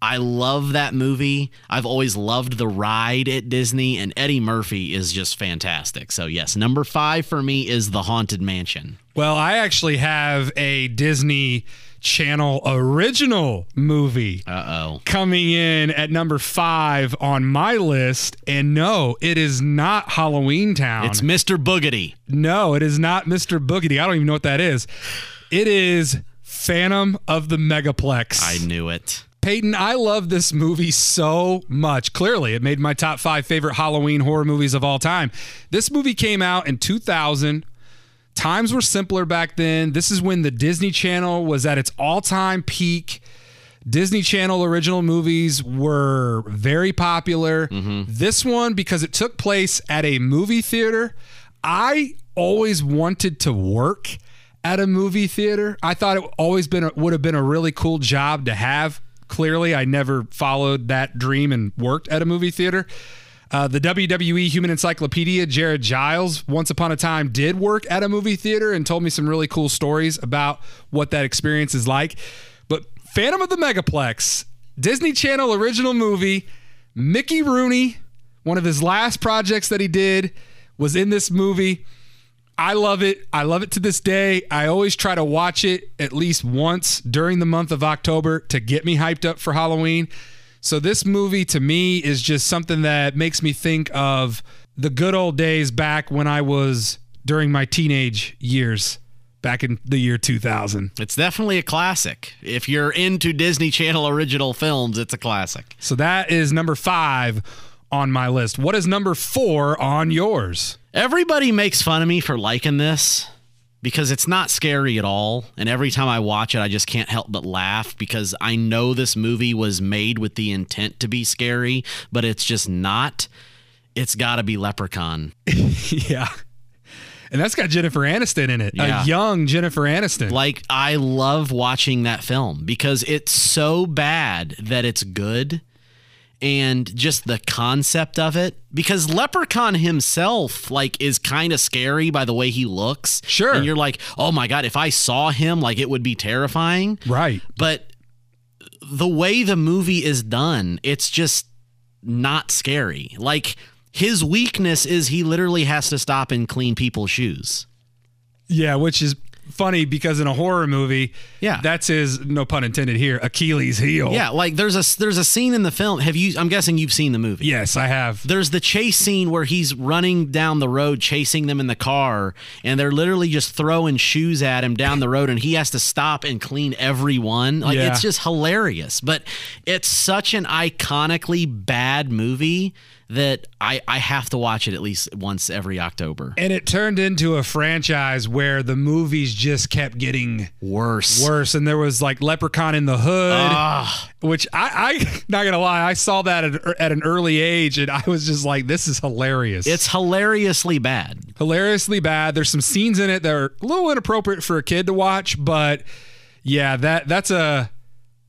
I love that movie. I've always loved the ride at Disney, and Eddie Murphy is just fantastic. So, yes, number five for me is The Haunted Mansion. Well, I actually have a Disney Channel original movie Uh oh. coming in at number five on my list. And no, it is not Halloween Town. It's Mr. Boogedy. no, it is not Mr. Boogedy. I don't even know what that is. It is Phantom of the Megaplex. I knew it. Peyton, I love this movie so much. Clearly, it made my top five favorite Halloween horror movies of all time. This movie came out in 2000. Times were simpler back then. This is when the Disney Channel was at its all time peak. Disney Channel original movies were very popular. Mm-hmm. This one, because it took place at a movie theater, I always wanted to work at a movie theater. I thought it always been a, would have been a really cool job to have. Clearly, I never followed that dream and worked at a movie theater. Uh, the WWE Human Encyclopedia, Jared Giles, once upon a time did work at a movie theater and told me some really cool stories about what that experience is like. But Phantom of the Megaplex, Disney Channel original movie, Mickey Rooney, one of his last projects that he did, was in this movie. I love it. I love it to this day. I always try to watch it at least once during the month of October to get me hyped up for Halloween. So this movie to me is just something that makes me think of the good old days back when I was during my teenage years back in the year 2000. It's definitely a classic. If you're into Disney Channel original films, it's a classic. So that is number 5 on my list. What is number 4 on yours? Everybody makes fun of me for liking this because it's not scary at all. And every time I watch it, I just can't help but laugh because I know this movie was made with the intent to be scary, but it's just not. It's got to be Leprechaun. yeah. And that's got Jennifer Aniston in it. Yeah. A young Jennifer Aniston. Like, I love watching that film because it's so bad that it's good. And just the concept of it, because Leprechaun himself, like, is kind of scary by the way he looks. Sure. And you're like, oh my God, if I saw him, like, it would be terrifying. right. But the way the movie is done, it's just not scary. Like, his weakness is he literally has to stop and clean people's shoes. Yeah, which is funny because in a horror movie, Yeah. that's his no pun intended here, Achilles heel. Yeah, like there's a there's a scene in the film. Have you? I'm guessing you've seen the movie. Yes, I have. There's the chase scene where he's running down the road, chasing them in the car, and they're literally just throwing shoes at him down the road, and he has to stop and clean every one. Like Yeah. it's just hilarious. But it's such an iconically bad movie that I I have to watch it at least once every October. And it turned into a franchise where the movies just kept getting Worse. worse. And there was like Leprechaun in the Hood, Ah, which I, I not gonna lie, I saw that at, at an early age, and I was just like, this is hilarious. it's hilariously bad. hilariously bad. There's some scenes in it that are a little inappropriate for a kid to watch, but yeah, that that's a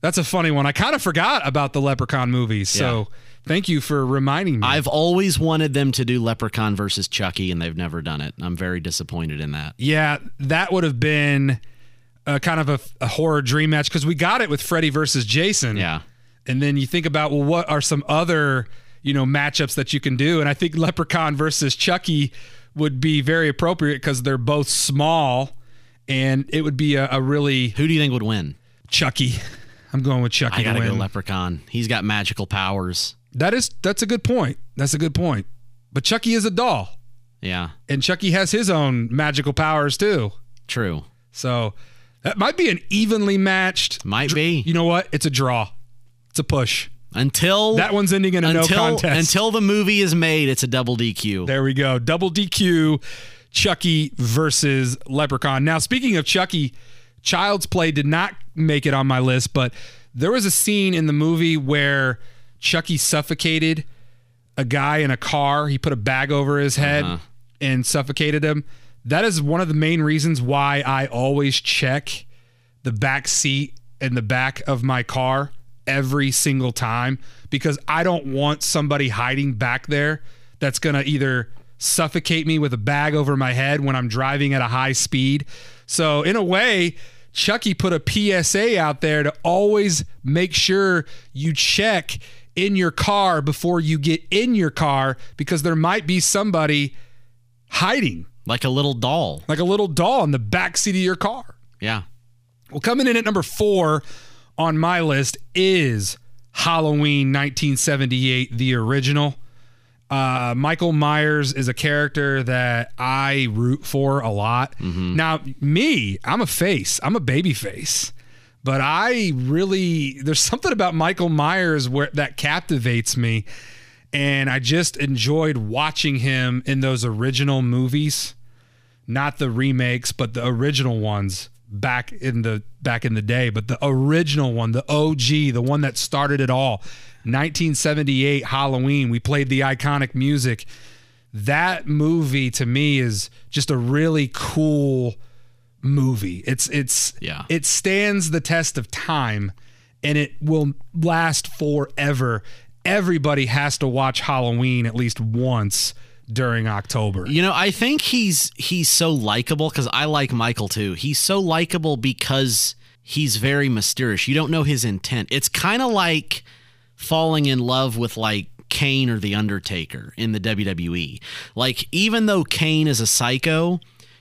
that's a funny one. I kind of forgot about the Leprechaun movies, so thank you for reminding me. I've always wanted them to do Leprechaun versus Chucky, and they've never done it. I'm very disappointed in that. yeah, that would have been uh, kind of a, a horror dream match because we got it with Freddy versus Jason. Yeah. And then you think about, well, what are some other, you know, matchups that you can do? And I think Leprechaun versus Chucky would be very appropriate because they're both small and it would be a, a really Who do you think would win? Chucky. I'm going with Chucky I gotta go. Leprechaun. He's got magical powers. That is that's a good point. That's a good point. But Chucky is a doll. Yeah, And Chucky has his own magical powers too. true. So that might be an evenly matched. Might be You know what? It's a draw. It's a push. until That one's ending in a until no contest. until the movie is made. It's a double DQ. There we go. Double DQ, Chucky versus Leprechaun. Now, speaking of Chucky, Child's Play did not make it on my list, but there was a scene in the movie where Chucky suffocated a guy in a car. He put a bag over his head uh-huh. and suffocated him. That is one of the main reasons why I always check the back seat and the back of my car every single time because I don't want somebody hiding back there that's going to either suffocate me with a bag over my head when I'm driving at a high speed. So, in a way, Chucky put a PSA out there to always make sure you check in your car before you get in your car because there might be somebody hiding like a little doll. like a little doll in the back seat of your car. Yeah. Well, coming in at number four on my list is Halloween 1978, the original. Uh, Michael Myers is a character that I root for a lot. Now, me, I'm a face, I'm a baby face, but I really, there's something about Michael Myers where that captivates me. And I just enjoyed watching him in those original movies not the remakes, but the original ones back in the back in the day. But the original one, the OG, the one that started it all, 1978 Halloween. We played the iconic music. That movie to me is just a really cool movie. It's it's Yeah. it stands the test of time and it will last forever. Everybody has to watch Halloween at least once during October. You know, I think he's he's so likable because I like Michael too. He's so likable because he's very mysterious. You don't know his intent. It's kind of like falling in love with like Kane or the Undertaker in the WWE. Like even though Kane is a psycho,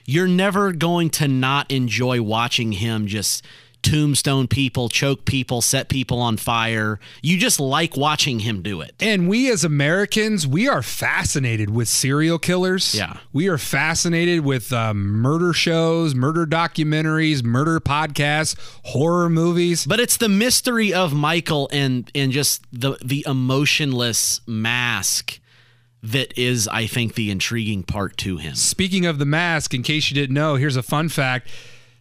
you're never going to not enjoy watching him just tombstone people, choke people, set people on fire. You just like watching him do it. And we as Americans, we are fascinated with serial killers. Yeah. We are fascinated with um, murder shows, murder documentaries, murder podcasts, horror movies. But it's the mystery of Michael and and just the the emotionless mask that is, I think, the intriguing part to him. Speaking of the mask, in case you didn't know, here's a fun fact.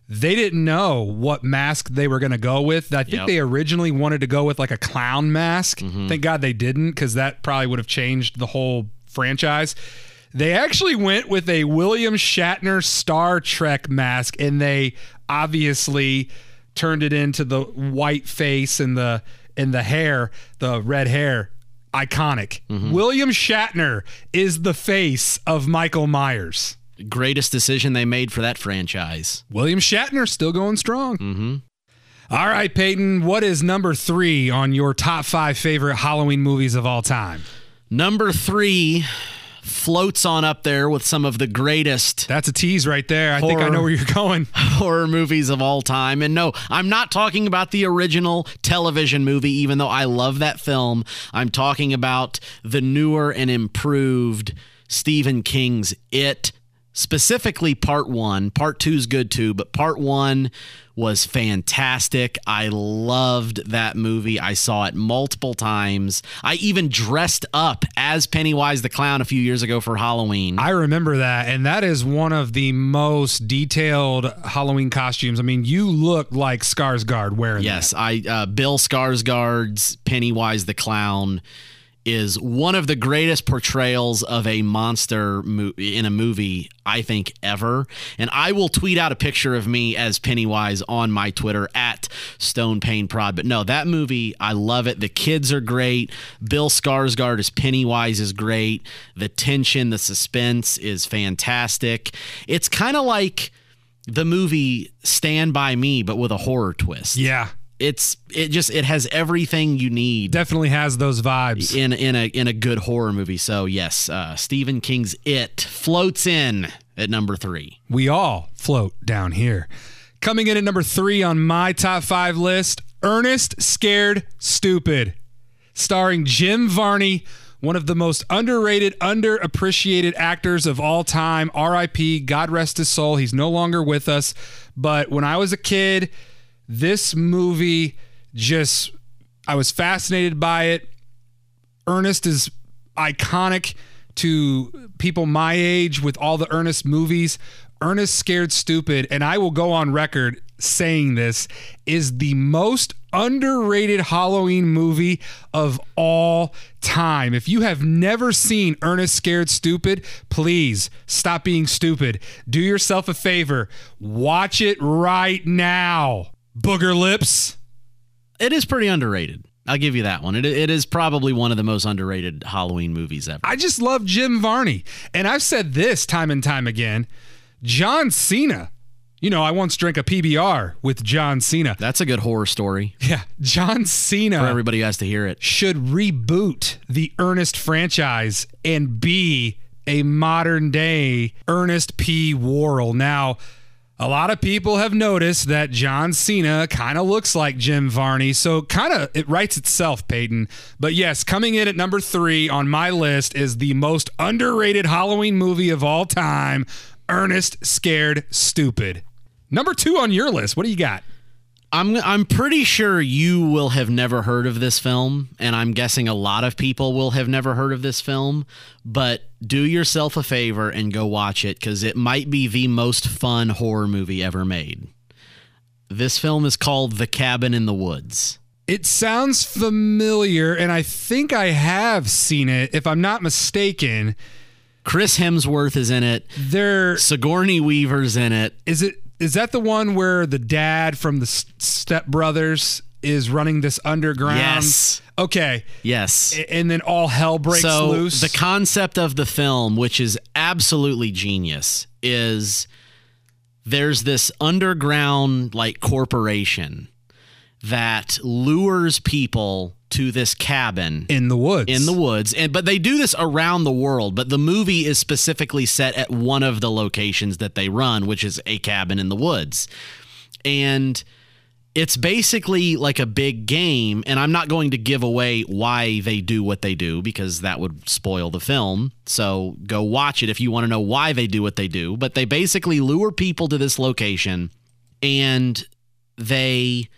They didn't know what mask they were going to go with. I think Yep. they originally wanted to go with like a clown mask. Mm-hmm. Thank God they didn't because that probably would have changed the whole franchise. They actually went with a William Shatner Star Trek mask and they obviously turned it into the white face and the and the hair, the red hair. Iconic. William Shatner is the face of Michael Myers. Greatest decision they made for that franchise. William Shatner still going strong. Mm-hmm. All right, Peyton, what is number three on your top five favorite Halloween movies of all time? Number three floats on up there with some of the greatest That's a tease right there. I think I know where you're going. horror movies of all time. And no, I'm not talking about the original television movie, even though I love that film. I'm talking about the newer and improved Stephen King's It, specifically part one. Part two is good too, but part one was fantastic. I loved that movie. I saw it multiple times. I even dressed up as Pennywise the Clown a few years ago for Halloween. I remember that, and that is one of the most detailed Halloween costumes. I mean, you look like Skarsgård wearing this. Yes, I uh, Bill Skarsgård's Pennywise the Clown is one of the greatest portrayals of a monster mo- in a movie I think ever. And I will tweet out a picture of me as Pennywise on my Twitter at Stone Pain Prod. But no, that movie I love it. The kids are great. Bill Skarsgård as Pennywise is great. The tension, the suspense is fantastic. It's kind of like the movie Stand by Me, but with a horror twist. Yeah, it's it just it has everything you need definitely has those vibes. in in a in a good horror movie. So yes, uh, Stephen King's It floats in at number three. We all float down here. Coming in at number three on my top five list Ernest Scared Stupid, starring Jim Varney, one of the most underrated, underappreciated actors of all time. RIP, God rest his soul. He's no longer with us. But when I was a kid, this movie just, I was fascinated by it. Ernest is iconic to people my age with all the Ernest movies. Ernest Scared Stupid, and I will go on record saying this, is the most underrated Halloween movie of all time. If you have never seen Ernest Scared Stupid, please stop being stupid. Do yourself a favor. Watch it right now. Booger Lips. It is pretty underrated. I'll give you that one. It, it is probably one of the most underrated Halloween movies ever. I just love Jim Varney. And I've said this time and time again John Cena. You know, I once drank a PBR with John Cena. That's a good horror story Yeah, John for Cena everybody who has to hear it. should reboot the Ernest franchise and be a modern day Ernest P. Worrell. Now, a lot of people have noticed that John Cena kind of looks like Jim Varney, so kind of it writes itself, Peyton. But yes, coming in at number three on my list is the most underrated Halloween movie of all time Ernest Scared Stupid. Number two on your list. What do you got? I'm I'm pretty sure you will have never heard of this film, and I'm guessing a lot of people will have never heard of this film. But do yourself a favor and go watch it because it might be the most fun horror movie ever made. This film is called The Cabin in the Woods. It sounds familiar, and I think I have seen it, if I'm not mistaken. Chris Hemsworth is in it. There Sigourney Weaver's in it. is it. Is that the one where the dad from the Step Brothers is running this underground? Yes. Okay, Yes. And then all hell breaks so loose. the concept of the film which is absolutely genius is there's this underground like corporation that lures people to this cabin in the woods. in the woods. And but they do this around the world but the movie is specifically set at one of the locations that they run which is a cabin in the woods. And it's basically like a big game and i'm not going to give away why they do what they do because that would spoil the film. So go watch it if you want to know why they do what they do. But they basically lure people to this location and they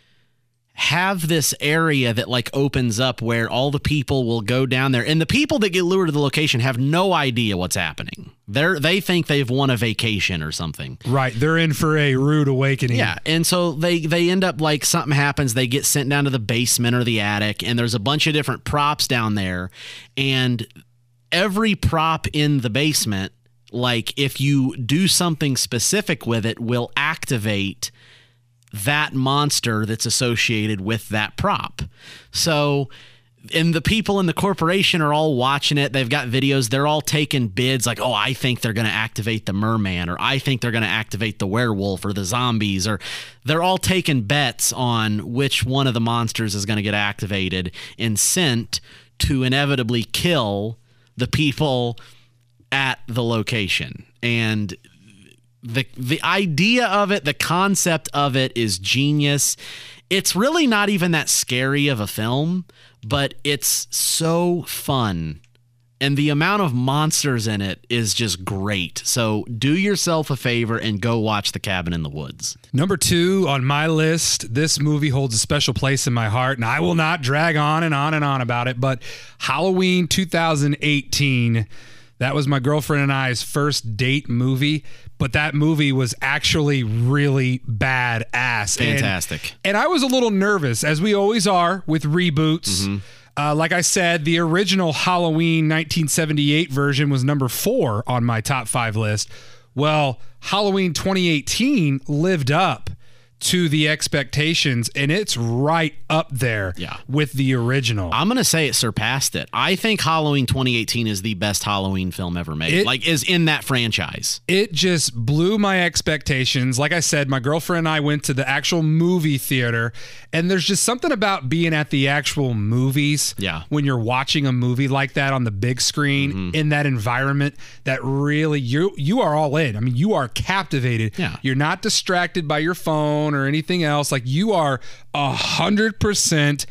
have this area that like opens up where all the people will go down there and the people that get lured to the location have no idea what's happening they're they think they've won a vacation or something right, they're in for a rude awakening. yeah, and so they they end up like something happens. They get sent down to the basement or the attic, and there's a bunch of different props down there, and every prop in the basement, like if you do something specific with it, will activate that monster that's associated with that prop. So and the people in the corporation are all watching it. They've got videos. They're all taking bids like, oh, I think they're going to activate the merman, or I think they're going to activate the werewolf or the zombies, or they're all taking bets on which one of the monsters is going to get activated and sent to inevitably kill the people at the location. And the the idea of it, the concept of it is genius. It's really not even that scary of a film, but it's so fun. And the amount of monsters in it is just great. So do yourself a favor and go watch The Cabin in the Woods. Number two on my list, this movie holds a special place in my heart, and I will not drag on and on and on about it. But Halloween 2018, that was my girlfriend and I's first date movie. But that movie was actually really badass. And- Fantastic. and I was a little nervous, as we always are with reboots. Uh, like I said, the original Halloween 1978 version was number four on my top five list. Well, Halloween 2018 lived up to the expectations, and it's right up there Yeah. with the original. I'm gonna say it surpassed it. I think Halloween 2018 is the best Halloween film ever made. It- like, is in that franchise. it just blew my expectations. Like I said, my girlfriend and I went to the actual movie theater, and there's just something about being at the actual movies. Yeah. When you're watching a movie like that on the big screen Mm-hmm. in that environment, that really you you are all in. I mean, you are captivated. Yeah. You're not distracted by your phone or anything else. Like you are a hundred percent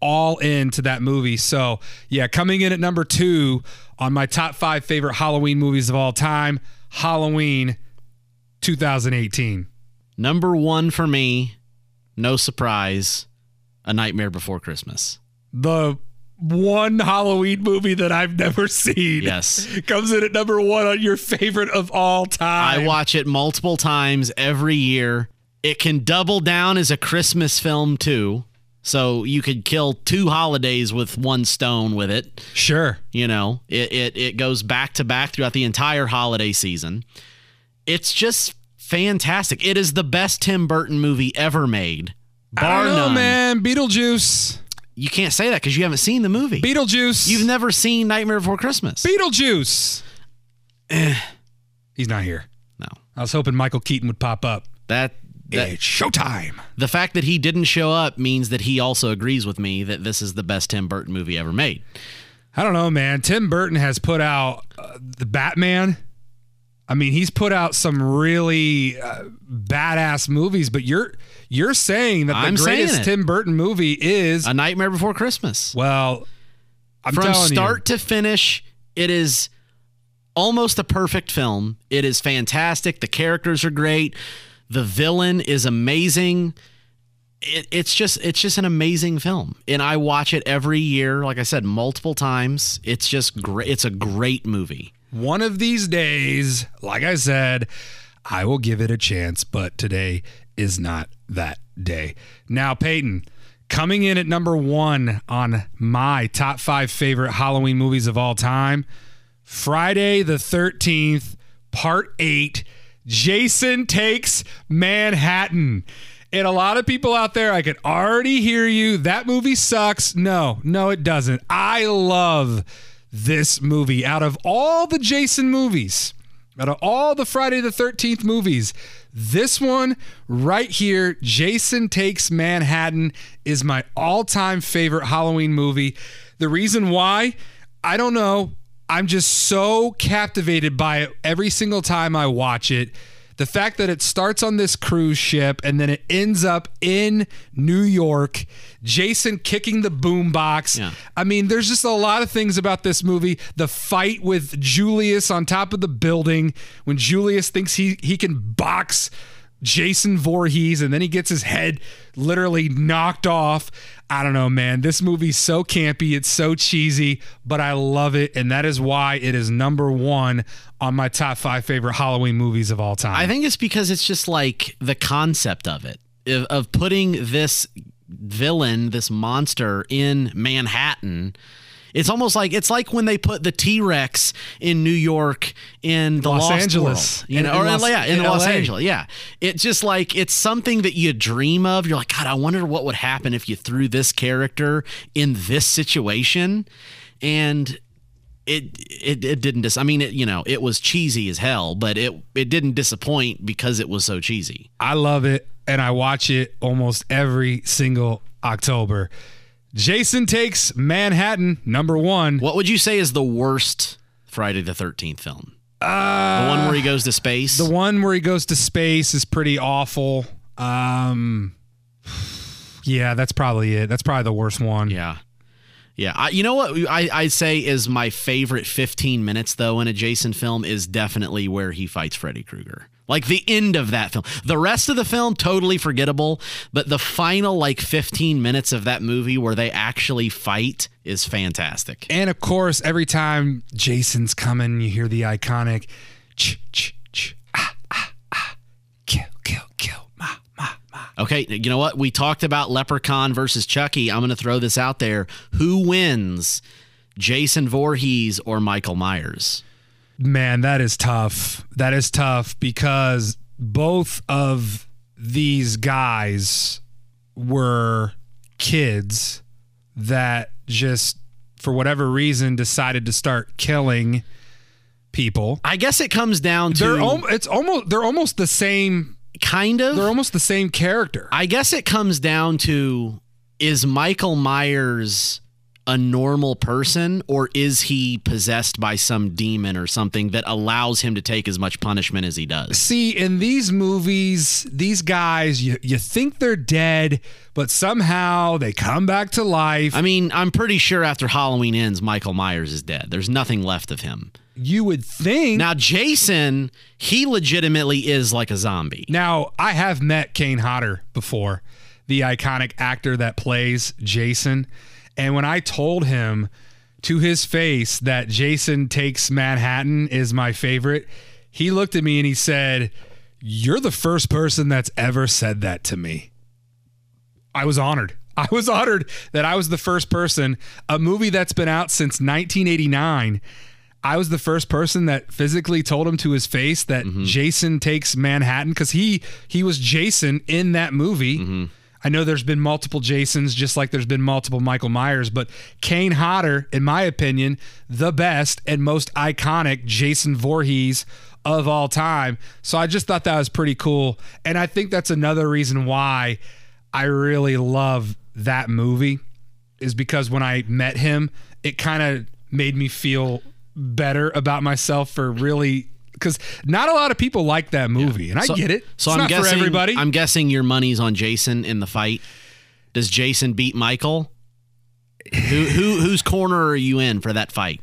all into that movie. So yeah, coming in at number two on my top five favorite Halloween movies of all time, Halloween 2018. Number one for me, no surprise, A Nightmare Before Christmas. The one Halloween movie that I've never seen. Yes. Comes in at number one on your favorite of all time. I watch it multiple times every year. It can double down as a Christmas film too. So you could kill two holidays with one stone with it. Sure. You know, it it, it goes back to back throughout the entire holiday season. It's just fantastic. It is the best Tim Burton movie ever made. Bar know, none. man. Beetlejuice. You can't say that because you haven't seen the movie. Beetlejuice. You've never seen Nightmare Before Christmas. Beetlejuice. Eh. He's not here. no. I was hoping Michael Keaton would pop up. That that it's showtime. the fact that he didn't show up means that he also agrees with me that this is the best Tim Burton movie ever made. I don't know, man. Tim Burton has put out uh, the Batman. I mean, he's put out some really uh, badass movies, but you're you're saying that the I'm greatest. Tim Burton movie is A Nightmare Before Christmas. well, I'm From start to finish, it is almost a perfect film. It is fantastic. The characters are great. The villain is amazing. It, it's just it's just an amazing film, and I watch it every year. Like I said, multiple times. It's just great. It's a great movie. one of these days, like I said, I will give it a chance, but today is not that day. Now, Peyton, coming in at number one on my top five favorite Halloween movies of all time. Friday the 13th, part eight Jason Takes Manhattan. And a lot of people out there, I can already hear you. That movie sucks. No, no, it doesn't. I love this movie. Out of all the Jason movies, out of all the Friday the 13th movies, this one right here, Jason Takes Manhattan, is my all time favorite Halloween movie. The reason why, I don't know. I'm just so captivated by it every single time I watch it. The fact that it starts on this cruise ship and then it ends up in New York, Jason kicking the boombox. Yeah. I mean, there's just a lot of things about this movie. The fight with Julius on top of the building when Julius thinks he he can box Jason Voorhees and then he gets his head literally knocked off. I don't know, man. This movie's so campy, it's so cheesy, but I love it and that is why it is number 1 on my top 5 favorite Halloween movies of all time. I think it's because it's just like the concept of it, of putting this villain, this monster in Manhattan. It's almost like it's like when they put the T Rex in New York in the Los Lost Angeles. World, you In- know, in or Los- yeah, in, in Los LA. Angeles, yeah. It's just like it's something that you dream of. You're like, God, I wonder what would happen if you threw this character in this situation, and it it, it didn't dis- I mean it you know it was cheesy as hell but it it didn't disappoint because it was so cheesy. I love it and I watch it almost every single October. Jason takes Manhattan number 1. What would you say is the worst Friday the 13th film? Uh, the one where he goes to space? The one where he goes to space is pretty awful. Um, yeah, that's probably it. That's probably the worst one. yeah. Yeah, I, you know what I, I'd say is my favorite 15 minutes though in a Jason film is definitely where he fights Freddy Krueger. Like the end of that film. The rest of the film totally forgettable, but the final like 15 minutes of that movie where they actually fight is fantastic. And of course, every time Jason's coming, you hear the iconic ch ch ch ah ah ah kill kill kill ma ma ma. Okay, you know what? We talked about Leprechaun versus Chucky. I'm going to throw this out there. Who wins, Jason Voorhees or Michael Myers? Man, that is tough. That is tough because both of these guys were kids that just for whatever reason decided to start killing people. I guess it comes down to They're al- it's almost they're almost the same kind of. they're almost the same character. I guess it comes down to is Michael Myers a normal person or is he possessed by some demon or something that allows him to take as much punishment as he does? See, in these movies, these guys, you, you think they're dead, but somehow they come back to life. I mean, I'm pretty sure after Halloween ends, Michael Myers is dead. There's nothing left of him. you would think. Now, Jason, he legitimately is like a zombie. Now, I have met Kane Hodder before, the iconic actor that plays Jason. And when I told him to his face that Jason Takes Manhattan is my favorite, he looked at me and he said, You're the first person that's ever said that to me. I was honored. I was honored that I was the first person, a movie that's been out since 1989. I was the first person that physically told him to his face that mm-hmm. Jason takes Manhattan because he he was Jason in that movie. Mm-hmm. I know there's been multiple Jasons, just like there's been multiple Michael Myers, but Kane Hodder, in my opinion, the best and most iconic Jason Voorhees of all time. So I just thought that was pretty cool, and I think that's another reason why I really love that movie is because when I met him, it kind of made me feel better about myself for really because not a lot of people like that movie, and I So- get it. So it's I'm guessing for everybody. I'm guessing your money's on Jason in the fight. Does Jason beat Michael? who who whose corner are you in for that fight?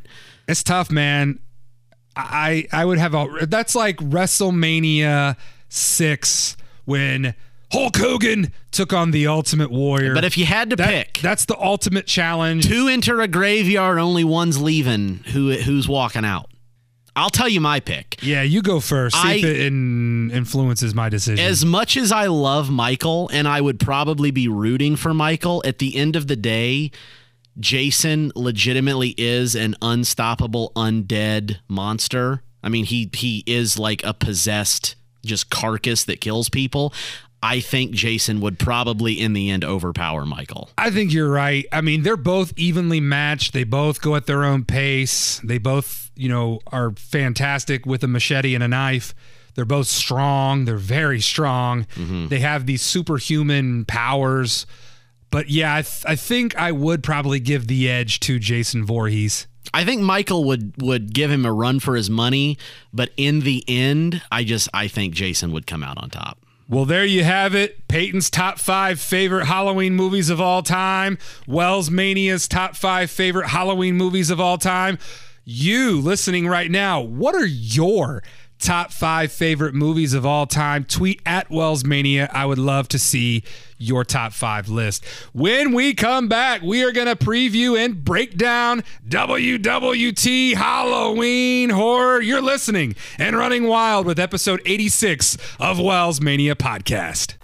It's tough, man. I I would have a that's like WrestleMania six when Hulk Hogan took on the Ultimate Warrior. But if you had to That- pick, that's the ultimate challenge. two enter a graveyard, only one's leaving. Who who's walking out? I'll tell you my pick. Yeah, you go first. See if it in, influences my decision. As much as I love Michael, and I would probably be rooting for Michael, at the end of the day, Jason legitimately is an unstoppable undead monster. I mean, he he is like a possessed just carcass that kills people. I think Jason would probably in the end overpower Michael. I think you're right. I mean, they're both evenly matched. They both go at their own pace. They both, you know, are fantastic with a machete and a knife. They're both strong. They're very strong. Mm-hmm. They have these superhuman powers. But yeah, I, th- I think I would probably give the edge to Jason Voorhees. I think Michael would would give him a run for his money, but in the end, I just I think Jason would come out on top. Well, there you have it. Peyton's top five favorite Halloween movies of all time. Wells Mania's top five favorite Halloween movies of all time. You listening right now, what are your top five favorite movies of all time? Tweet at Wells Mania. I would love to see your top five list. When we come back, we are going to preview and break down WWT Halloween Horror. You're listening and running wild with episode 86 of Wells Mania Podcast.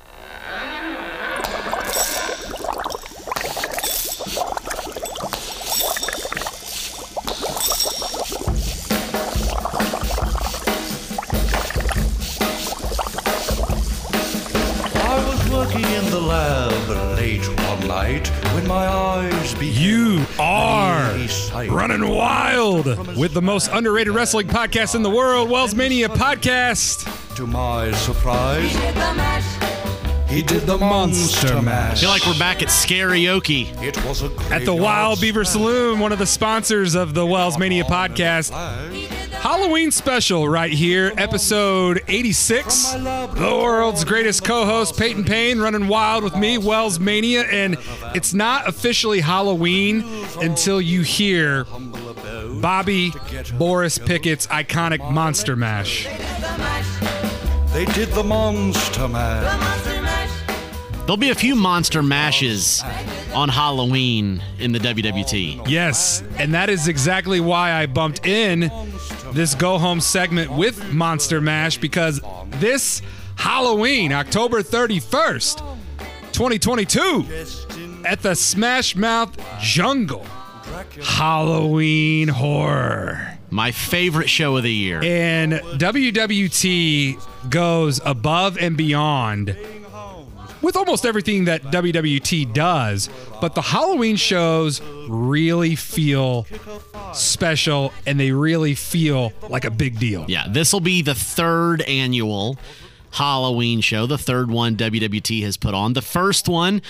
Working in the lab late one night when my eyes beheld You are running wild with the most underrated wrestling podcast in the world, Wells Mania Podcast. To my surprise, he did the monster mash. I feel like we're back at Scarioke. It was a At the Wild Beaver Saloon, one of the sponsors of the Wells Mania Podcast. Halloween special right here, episode 86. The world's greatest co host, Peyton Payne, running wild with me, Wells Mania. And it's not officially Halloween until you hear Bobby Boris Pickett's iconic Monster Mash. They did the monster mash. There'll be a few monster mashes on Halloween in the WWT. Yes, and that is exactly why I bumped in this go home segment with Monster Mash because this Halloween, October 31st, 2022, at the Smash Mouth Jungle, Halloween Horror. My favorite show of the year. And WWT goes above and beyond with almost everything that WWT does, but the Halloween shows really feel special and they really feel like a big deal. Yeah, this will be the third annual Halloween show, the third one WWT has put on. The first one,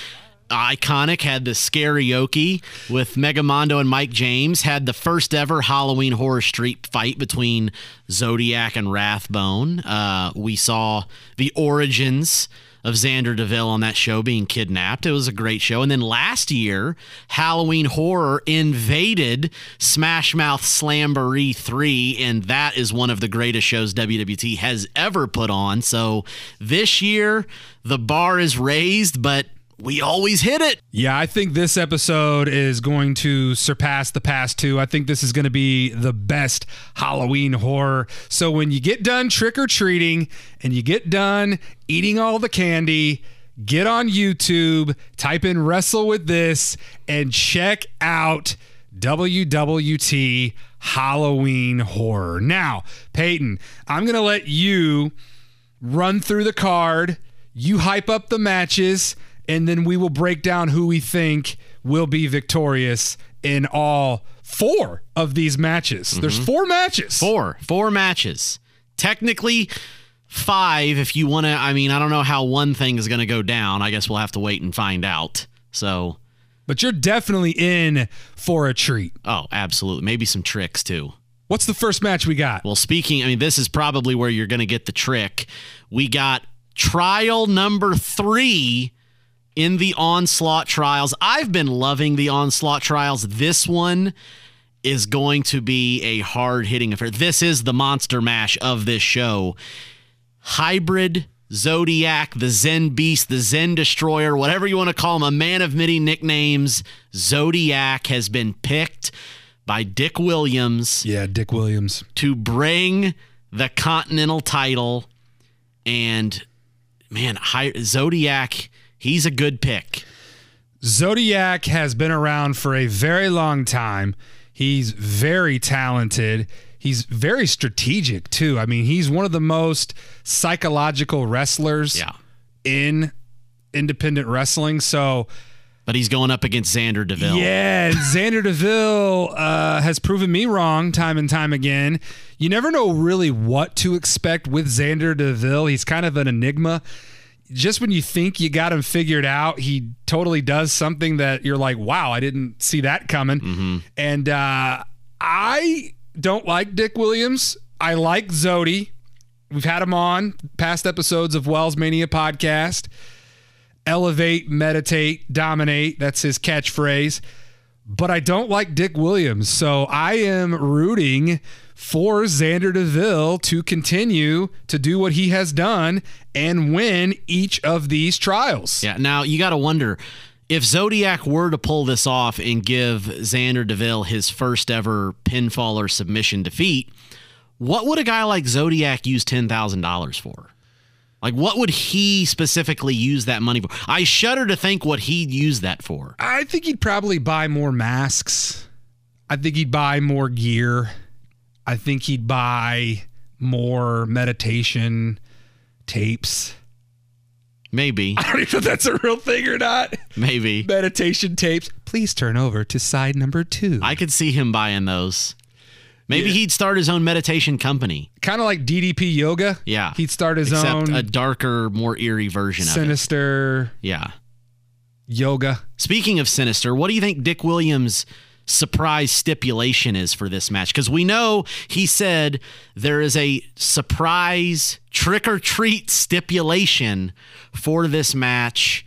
iconic, had the Scarioke with Megamondo and Mike James, had the first ever Halloween Horror Street fight between Zodiac and Rathbone. Uh, we saw the origins of Xander DeVille on that show being kidnapped. It was a great show. And then last year, Halloween Horror invaded Smash Mouth Slamboree 3, and that is one of the greatest shows WWT has ever put on. So this year, the bar is raised, but we always hit it. Yeah, I think this episode is going to surpass the past two. I think this is going to be the best Halloween horror. So when you get done trick or treating and you get done eating all the candy, get on YouTube, type in Wrestle with This, and check out WWT Halloween Horror. Now, Peyton, I'm going to let you run through the card. You hype up the matches and then we will break down who we think will be victorious in all four of these matches. There's mm-hmm. four matches. Four, four matches. Technically, five if you want to. I mean, I don't know how one thing is going to go down. I guess we'll have to wait and find out. So, But you're definitely in for a treat. oh, absolutely. Maybe some tricks too. What's the first match we got? Well, speaking, I mean, this is probably where you're going to get the trick. We got trial number three in the Onslaught trials. I've been loving the Onslaught trials. This one is going to be a hard hitting affair. This is the monster mash of this show. Hybrid Zodiac, the Zen Beast, the Zen Destroyer, whatever you want to call him, a man of many nicknames. Zodiac has been picked by Dick Williams Yeah, Dick Williams. to bring the Continental title. And man, Zodiac, he's a good pick. Zodiac has been around for a very long time. He's very talented. He's very strategic too. I mean, he's one of the most psychological wrestlers Yeah. in independent wrestling. So, But he's going up against Xander DeVille. yeah, Xander DeVille uh, has proven me wrong time and time again. You never know really what to expect with Xander DeVille. He's kind of an enigma. Just when you think you got him figured out, he totally does something that you're like, wow, I didn't see that coming. And uh, I don't like Dick Williams. I like Zodi. We've had him on past episodes of Wells Mania podcast elevate, meditate, dominate. That's his catchphrase. But I don't like Dick Williams. So I am rooting for Xander DeVille to continue to do what he has done and win each of these trials. Yeah. Now you got to wonder if Zodiac were to pull this off and give Xander DeVille his first ever pinfall or submission defeat, what would a guy like Zodiac use ten thousand dollars for? Like, what would he specifically use that money for? I shudder to think what he'd use that for. I think he'd probably buy more masks. I think he'd buy more gear. I think he'd buy more meditation tapes. Maybe, I don't even know if that's a real thing or not. maybe. meditation tapes. Please turn over to side number two. I could see him buying those. Maybe Yeah. he'd start his own meditation company. kind of like DDP Yoga. Yeah. He'd start his Except own a darker, more eerie version of it. sinister Yeah. yoga. Speaking of sinister, what do you think Dick Williams' surprise stipulation is for this match? Because we know he said there is a surprise trick or treat stipulation for this match,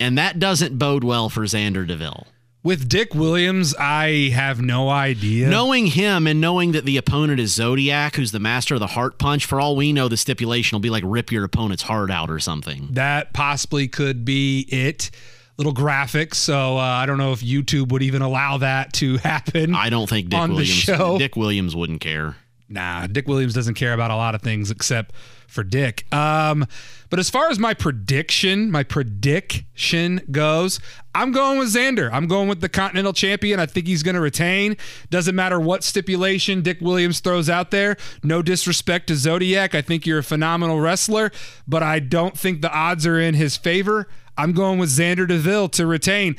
and that doesn't bode well for Xander DeVille. With Dick Williams, I have no idea. Knowing him and knowing that the opponent is Zodiac, who's the master of the heart punch, for all we know, the stipulation will be like rip your opponent's heart out or something. That possibly could be it. Little graphics. So uh, I don't know if YouTube would even allow that to happen. I don't think Dick On the Williams show. Dick Williams wouldn't care. Nah, Dick Williams doesn't care about a lot of things except for Dick. Um, but as far as my prediction, my prediction goes, I'm going with Xander. I'm going with the Continental Champion. I think he's going to retain. Doesn't matter what stipulation Dick Williams throws out there. No disrespect to Zodiac. I think you're a phenomenal wrestler, but I don't think the odds are in his favor. I'm going with Xander DeVille to retain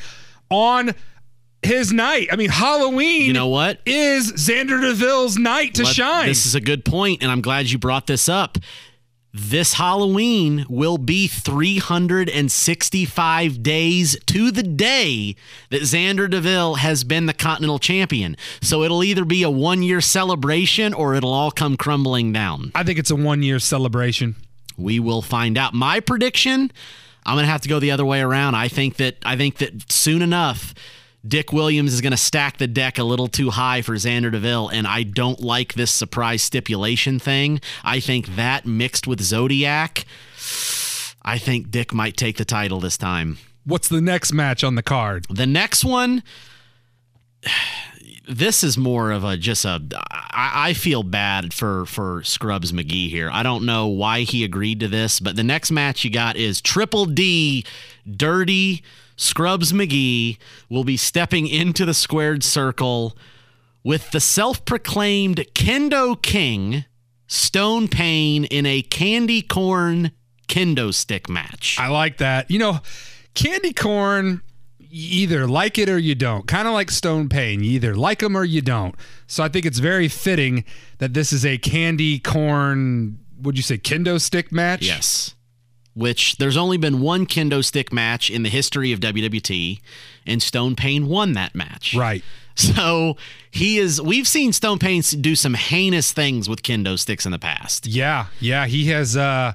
on his night. I mean, Halloween. You know what? Is Xander DeVille's night to Let- shine? This is a good point, and I'm glad you brought this up. This Halloween will be 365 days to the day that Xander DeVille has been the Continental Champion. So it'll either be a one year celebration or it'll all come crumbling down. I think it's a one year celebration. We will find out. My prediction, I'm going to have to go the other way around. I think that I think that soon enough Dick Williams is going to stack the deck a little too high for Xander DeVille, and I don't like this surprise stipulation thing. I think that mixed with Zodiac, I think Dick might take the title this time. What's the next match on the card? The next one, this is more of a just a. I, I feel bad for for Scrubs McGee here. I don't know why he agreed to this, but the next match you got is Triple D, Dirty Scrubs McGee will be stepping into the squared circle with the self-proclaimed Kendo King, Stone Pain, in a candy corn kendo stick match. I like that. You know, candy corn, you either like it or you don't. Kind of like Stone Pain. You either like them or you don't. So I think it's very fitting that this is a candy corn, would you say, kendo stick match? Yes. Which there's only been one kendo stick match in the history of WWT, and Stone Pain won that match. Right. So he is. We've seen Stone Pain do some heinous things with kendo sticks in the past. Yeah. Yeah. He has uh,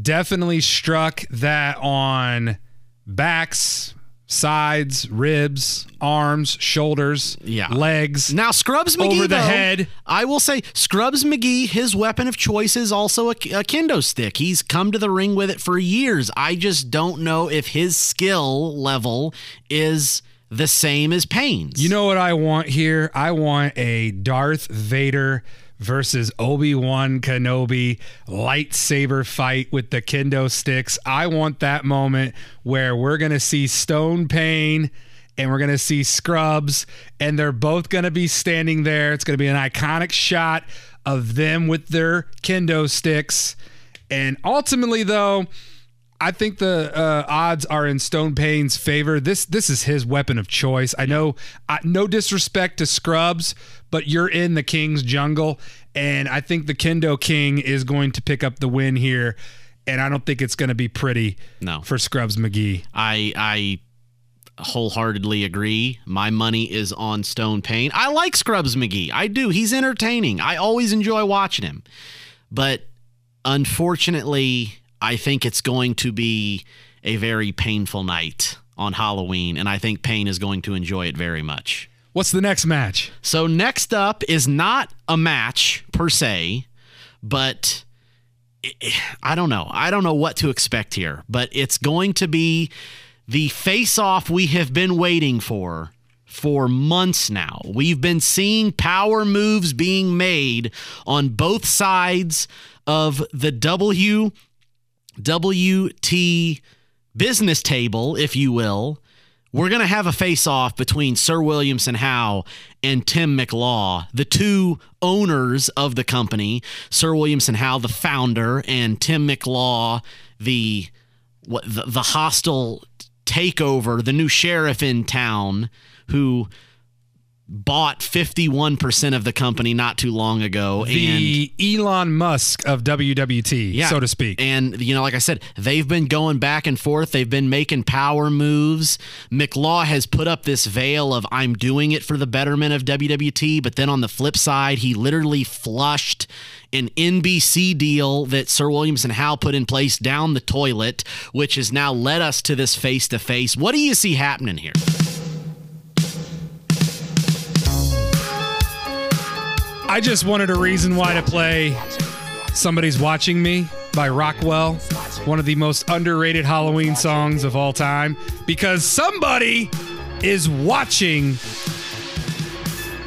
definitely struck that on backs, sides, ribs, arms, shoulders, Yeah. legs. Now Scrubs McGee Over the though, head. I will say Scrubs McGee. His weapon of choice is also a, a kendo stick. He's come to the ring with it for years. I just don't know if his skill level is the same as Payne's. You know what I want here? I want a Darth Vader versus Obi-Wan Kenobi lightsaber fight with the kendo sticks. I want that moment where we're going to see Stone Pain and we're going to see Scrubs and they're both going to be standing there. It's going to be an iconic shot of them with their kendo sticks. And ultimately though, I think the uh, odds are in Stone Payne's favor. This this is his weapon of choice. I know, I, no disrespect to Scrubs, but you're in the King's jungle, and I think the Kendo King is going to pick up the win here. And I don't think it's going to be pretty No. for Scrubs McGee. I I wholeheartedly agree. My money is on Stone Pain. I like Scrubs McGee. I do. He's entertaining. I always enjoy watching him. But unfortunately, I think it's going to be a very painful night on Halloween, and I think Payne is going to enjoy it very much. What's the next match? So next up is not a match per se, but I don't know. I don't know what to expect here, but it's going to be the face off we have been waiting for for months now. We've been seeing power moves being made on both sides of the W WT business table, if you will. We're going to have a face off between Sir Williamson Howe and Tim McLaw, the two owners of the company. Sir Williamson Howe, the founder, and Tim McLaw, the what the, the hostile takeover, the new sheriff in town who bought 51% of the company not too long ago and The Elon Musk of WWT, yeah, so to speak. and, you know, like I said, they've been going back and forth. They've been making power moves. McLaw has put up this veil of, I'm doing it for the betterment of WWT. But then on the flip side, he literally flushed an NBC deal that Sir Williamson Howe put in place down the toilet, which has now led us to this face to face. What do you see happening here? I just wanted a reason why to play Somebody's Watching Me by Rockwell, one of the most underrated Halloween songs of all time, because somebody is watching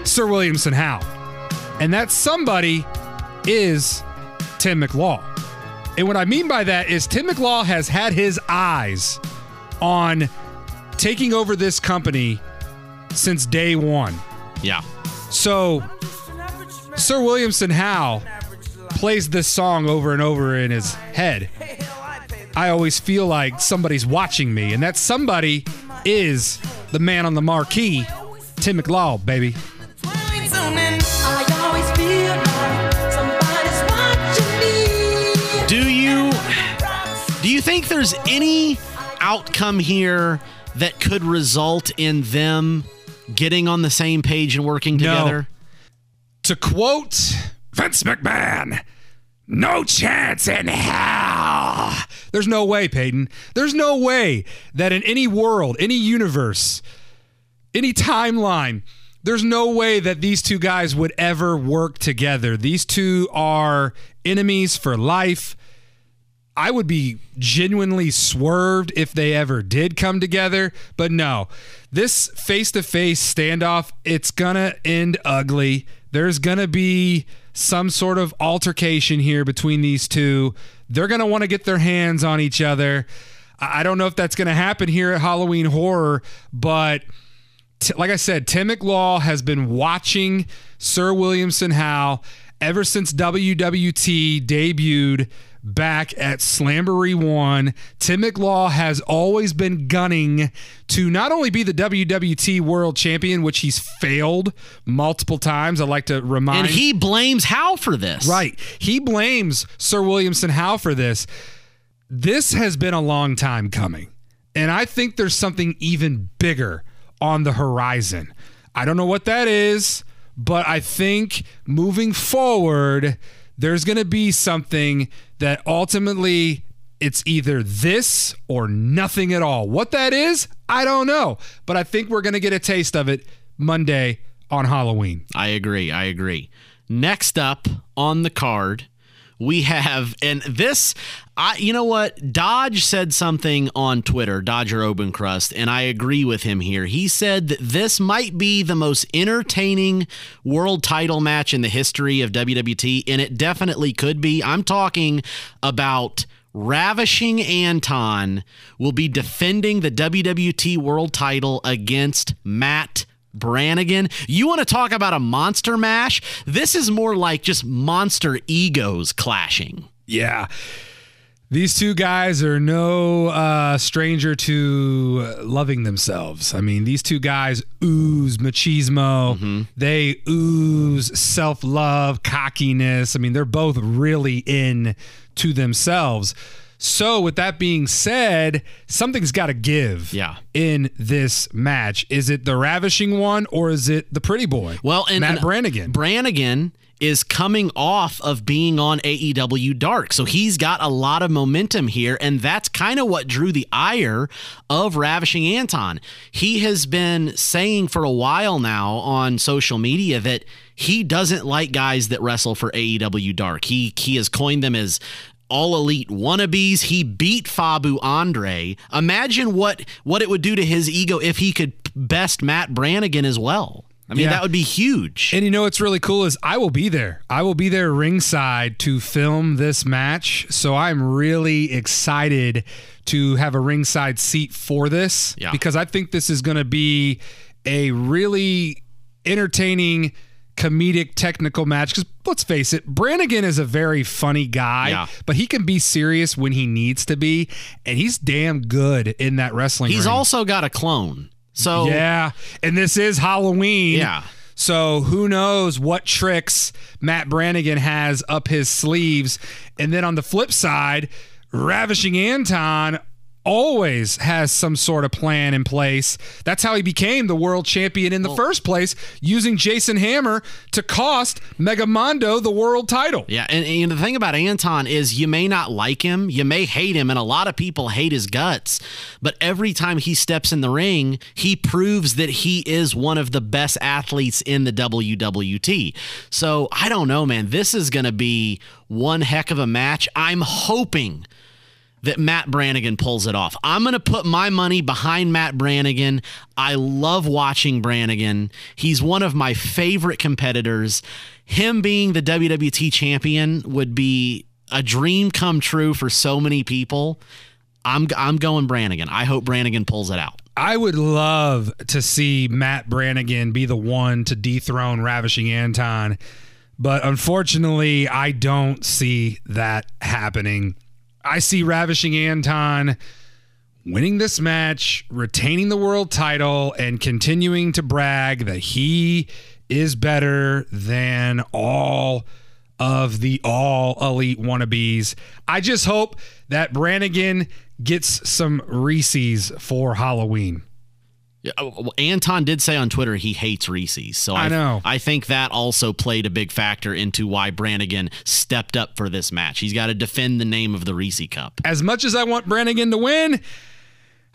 Sir Williamson Howe. And that somebody is Tim McLaw. And what I mean by that is Tim McLaw has had his eyes on taking over this company since day one. Yeah. So Sir Williamson Howe plays this song over and over in his head. I always feel like somebody's watching me, and that somebody is the man on the marquee, Tim McLaw, baby. Do you do you think there's any outcome here that could result in them getting on the same page and working No. To quote Vince McMahon, no chance in hell. There's no way, Peyton. There's no way that in any world, any universe, any timeline, there's no way that these two guys would ever work together. These two are enemies for life. I would be genuinely swerved if they ever did come together, but no. This face-to-face standoff, it's to end ugly. There's going to be some sort of altercation here between these two. They're going to want to get their hands on each other. I don't know if that's going to happen here at Halloween Horror, but T- like I said, Tim McLaw has been watching Sir Williamson Howe ever since WWT debuted back at Slamboree 1. Tim McLaw has always been gunning to not only be the WWT World Champion, which he's failed multiple times. I'd like to remind And he blames Howe for this. Right. He blames Sir Williamson Howe for this. This has been a long time coming. And I think there's something even bigger on the horizon. I don't know what that is, but I think moving forward, there's going to be something that ultimately it's either this or nothing at all. What that is, I don't know. But I think we're going to get a taste of it Monday on Halloween. I agree. I agree. Next up on the card, we have, and this, I, you know what? Dodge said something on Twitter, Dodger Obencrust, and I agree with him here. He said that this might be the most entertaining world title match in the history of WWT, and it definitely could be. I'm talking about. Ravishing Anton will be defending the WWT World title against Matt Brannigan. You want to talk about a monster mash? This is more like just monster egos clashing. Yeah. These two guys are no uh, stranger to loving themselves. I mean, these two guys ooze machismo. They ooze self love, cockiness. I mean, they're both really in to themselves. So, with that being said, something's got to give Yeah. in this match. Is it the ravishing one or is it the pretty boy? Well, and Matt and Brannigan. Brannigan is coming off of being on AEW Dark. So he's got a lot of momentum here. And that's kind of what drew the ire of Ravishing Anton. He has been saying for a while now on social media that he doesn't like guys that wrestle for AEW Dark. He he has coined them as all elite wannabes. He beat Fabu Andre. Imagine what what it would do to his ego if he could best Matt Brannigan as well. I mean, Yeah. that would be huge. And you know what's really cool is I will be there. I will be there ringside to film this match. So I'm really excited to have a ringside seat for this Yeah. because I think this is going to be a really entertaining comedic technical match because let's face it brannigan is a very funny guy Yeah. but he can be serious when he needs to be and he's damn good in that wrestling He's ring. also got a clone. So Yeah, and this is Halloween. Yeah. So who knows what tricks Matt Brannigan has up his sleeves. And then on the flip side, Ravishing Anton always has some sort of plan in place. That's how he became the world champion in the first place, using Jason Hammer to cost Megamondo the world title. Yeah, and, and the thing about Anton is you may not like him, you may hate him, and a lot of people hate his guts, but every time he steps in the ring, he proves that he is one of the best athletes in the WWT. So I don't know, man. This is going to be one heck of a match. I'm hoping. That Matt Brannigan pulls it off. I'm going to put my money behind Matt Brannigan. I love watching Brannigan. He's one of my favorite competitors. Him being the WWT champion would be a dream come true for so many people. I'm I'm going Brannigan. I hope Brannigan pulls it out. I would love to see Matt Brannigan be the one to dethrone Ravishing Anton, but unfortunately, I don't see that happening. I see Ravishing Anton winning this match, retaining the world title, and continuing to brag that he is better than all of the all elite wannabes. I just hope that Brannigan gets some Reese's for Halloween. Yeah, oh, well, Anton did say on Twitter he hates Reese's, so I know. I think that also played a big factor into why Brannigan stepped up for this match. He's got to defend the name of the Reese Cup. As much as I want Brannigan to win,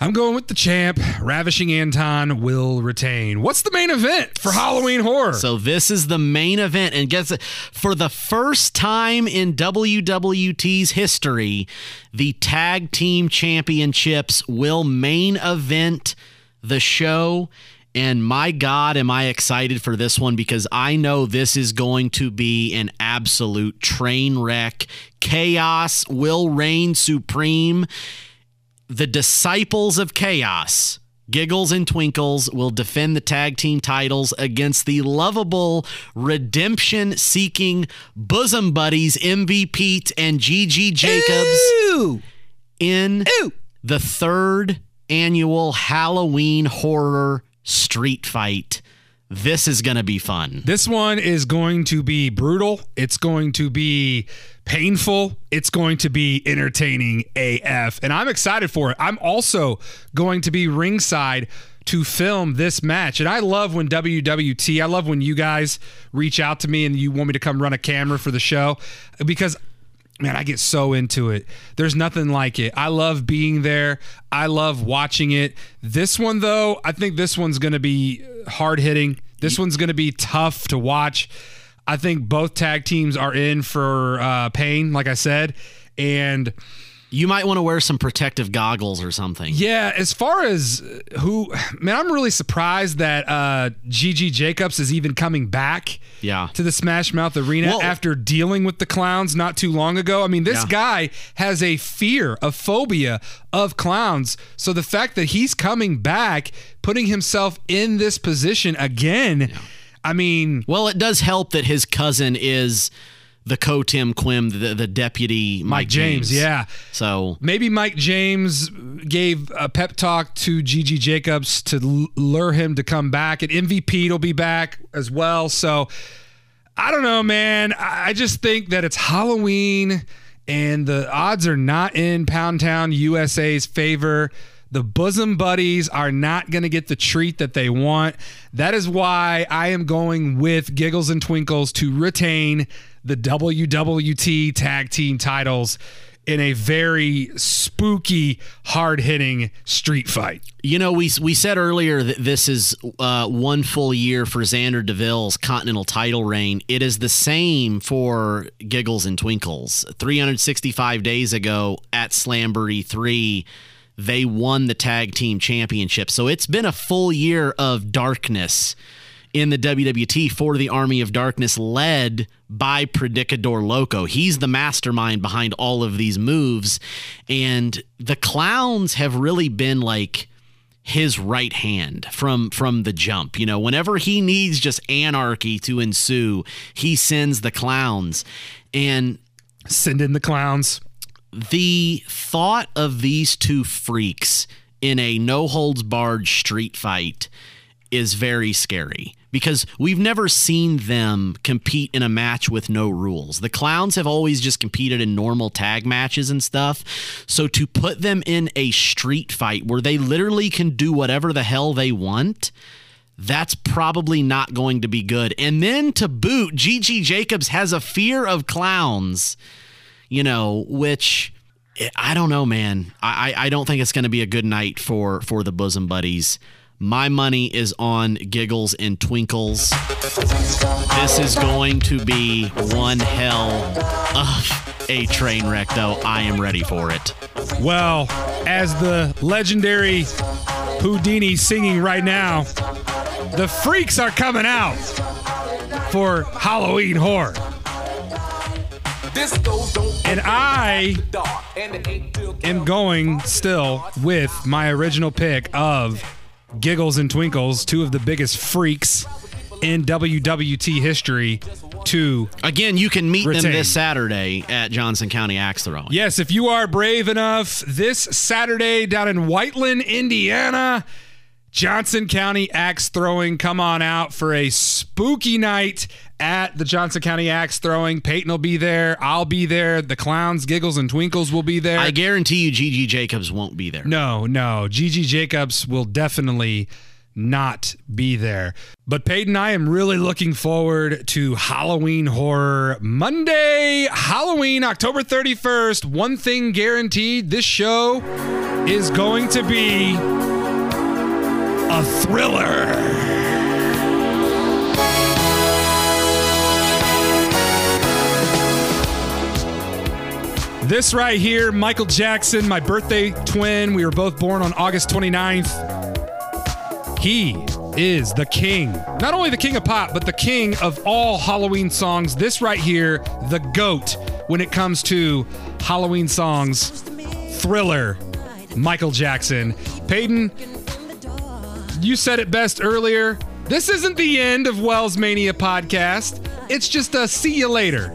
I'm going with the champ. Ravishing Anton will retain. What's the main event for Halloween Horror? So this is the main event, and guess for the first time in WWT's history, the tag team championships will main event the show. And my God, am I excited for this one because I know this is going to be an absolute train wreck. Chaos will reign supreme. The disciples of chaos. Giggles and Twinkles will defend the tag team titles against the lovable, redemption seeking bosom buddies MVP and Gigi Jacobs Ooh. in the third annual Halloween horror street fight. This is going to be fun. This one is going to be brutal. It's going to be painful. It's going to be entertaining AF. And I'm excited for it. I'm also going to be ringside to film this match. And I love when WWT, I love when you guys reach out to me and you want me to come run a camera for the show because man, I get so into it. There's nothing like it. I love being there. I love watching it. This one, though, I think this one's going to be hard hitting. This one's going to be tough to watch. I think both tag teams are in for uh, pain, like I said. And You might want to wear some protective goggles or something. yeah, as far as who, man, I'm really surprised that uh, Gigi Jacobs is even coming back. Yeah. to the Smash Mouth Arena Well- after dealing with the clowns not too long ago. I mean, this Yeah. guy has a fear, a phobia of clowns. So the fact that he's coming back, putting himself in this position again, I mean, Well, it does help that his cousin is the co Tim Quim, the, the deputy Mike, Mike James, yeah. So Maybe Mike James gave a pep talk to Gigi Jacobs to lure him to come back, and MVP will be back as well. So I don't know, man. I I just think that it's Halloween, and the odds are not in Pound Town USA's favor. The bosom buddies are not going to get the treat that they want. That is why I am going with Giggles and Twinkles to retain the WWT tag team titles in a very spooky, hard hitting street fight. You know, we we said earlier that this is uh, one full year for Xander Deville's Continental title reign. It is the same for Giggles and Twinkles. 365 days ago at Slamboree 3, they won the tag team championship. So it's been a full year of darkness in the WWT for the Army of Darkness, led by Predicador Loco. He's the mastermind behind all of these moves. And the clowns have really been like his right hand from from the jump. You know, whenever he needs just anarchy to ensue, he sends the clowns. And Send in the clowns. the thought of these two freaks in a no holds barred street fight is very scary because we've never seen them compete in a match with no rules. The clowns have always just competed in normal tag matches and stuff. So to put them in a street fight where they literally can do whatever the hell they want, that's probably not going to be good. And then to boot, Gigi Jacobs has a fear of clowns you know, which eh, I don't know, man. I, I I don't think it's going to be a good night for for the bosom buddies. My money is on giggles and twinkles. This is going to be one hell of a train wreck, though. I am ready for it. Well, as the legendary Whodini singing right now, the freaks are coming out for Halloween horror. And I am going still with my original pick of Giggles and Twinkles, two of the biggest freaks in WWT history to Again, you can meet them this Saturday at Johnson County Axe Throwing. Yes, if you are brave enough, this Saturday down in Whiteland, Indiana, Johnson County Axe Throwing. Come on out for a spooky night at the Johnson County Axe Throwing. Peyton will be there. I'll be there. The clowns, giggles, and twinkles will be there. I guarantee you, Gigi Jacobs won't be there. No, no. Gigi Jacobs will definitely not be there. But Peyton, I am really looking forward to Halloween horror Monday, Halloween, October 31st. One thing guaranteed this show is going to be a thriller. This right here, Michael Jackson, my birthday twin. We were both born on August 29th. He is the king. Not only the king of pop, but the king of all Halloween songs. This right here, the GOAT when it comes to Halloween songs. Thriller, Michael Jackson. Peyton, you said it best earlier. This isn't the end of Wells Mania podcast. It's just a see you later.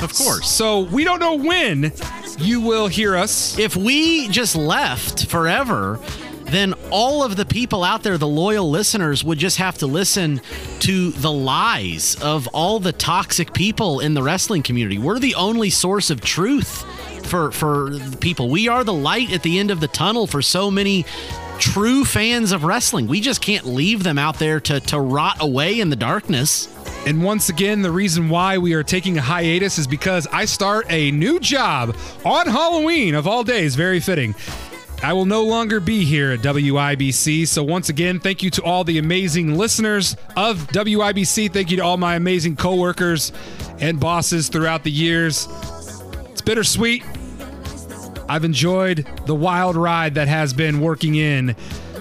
Of course. So we don't know when you will hear us. If we just left forever, then all of the people out there, the loyal listeners, would just have to listen to the lies of all the toxic people in the wrestling community. We're the only source of truth for for people. We are the light at the end of the tunnel for so many true fans of wrestling. We just can't leave them out there to to rot away in the darkness. And once again, the reason why we are taking a hiatus is because I start a new job on Halloween of all days. Very fitting. I will no longer be here at WIBC. So, once again, thank you to all the amazing listeners of WIBC. Thank you to all my amazing coworkers and bosses throughout the years. It's bittersweet. I've enjoyed the wild ride that has been working in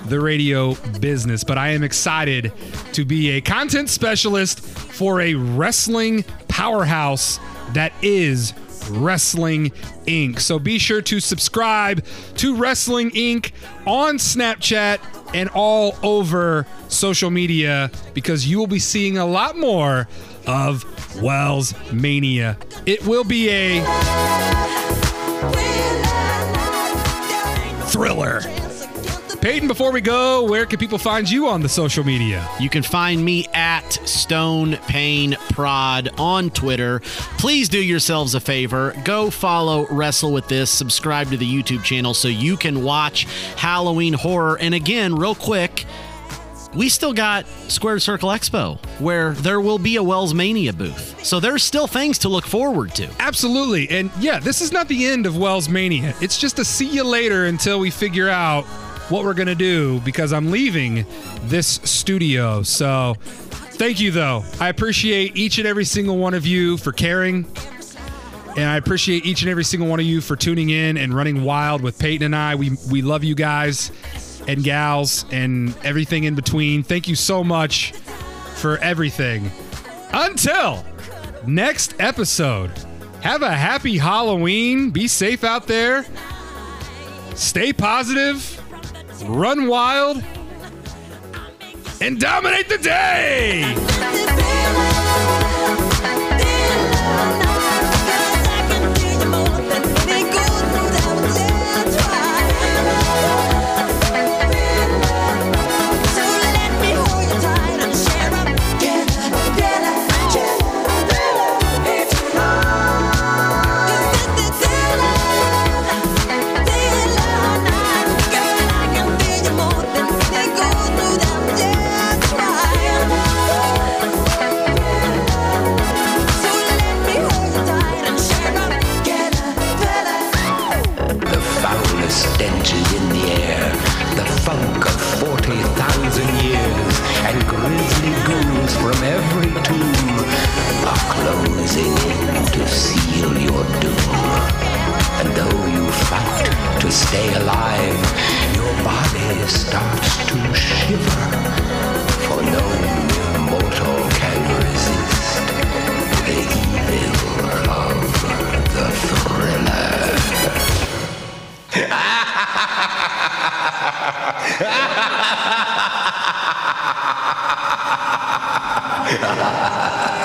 the radio business, but I am excited to be a content specialist for a wrestling powerhouse that is Wrestling Inc. So be sure to subscribe to Wrestling Inc. on Snapchat and all over social media because you will be seeing a lot more of Wells Mania. It will be a thriller. Peyton, before we go, where can people find you on the social media? You can find me at Stone Pain Prod on Twitter. Please do yourselves a favor. Go follow Wrestle with This. Subscribe to the YouTube channel so you can watch Halloween horror. And again, real quick, we still got Squared Circle Expo where there will be a Wells Mania booth. So there's still things to look forward to. Absolutely. And yeah, this is not the end of Wells Mania. It's just a see you later until we figure out what we're going to do because I'm leaving this studio. So thank you, though. I appreciate each and every single one of you for caring. And I appreciate each and every single one of you for tuning in and running wild with Peyton and I. We, we love you guys and gals and everything in between. Thank you so much for everything. Until next episode, have a happy Halloween. Be safe out there. Stay positive. Run wild. And dominate the day. To seal your doom. And though you fight to stay alive, your body starts to shiver. For no mere mortal can resist the evil of the thriller.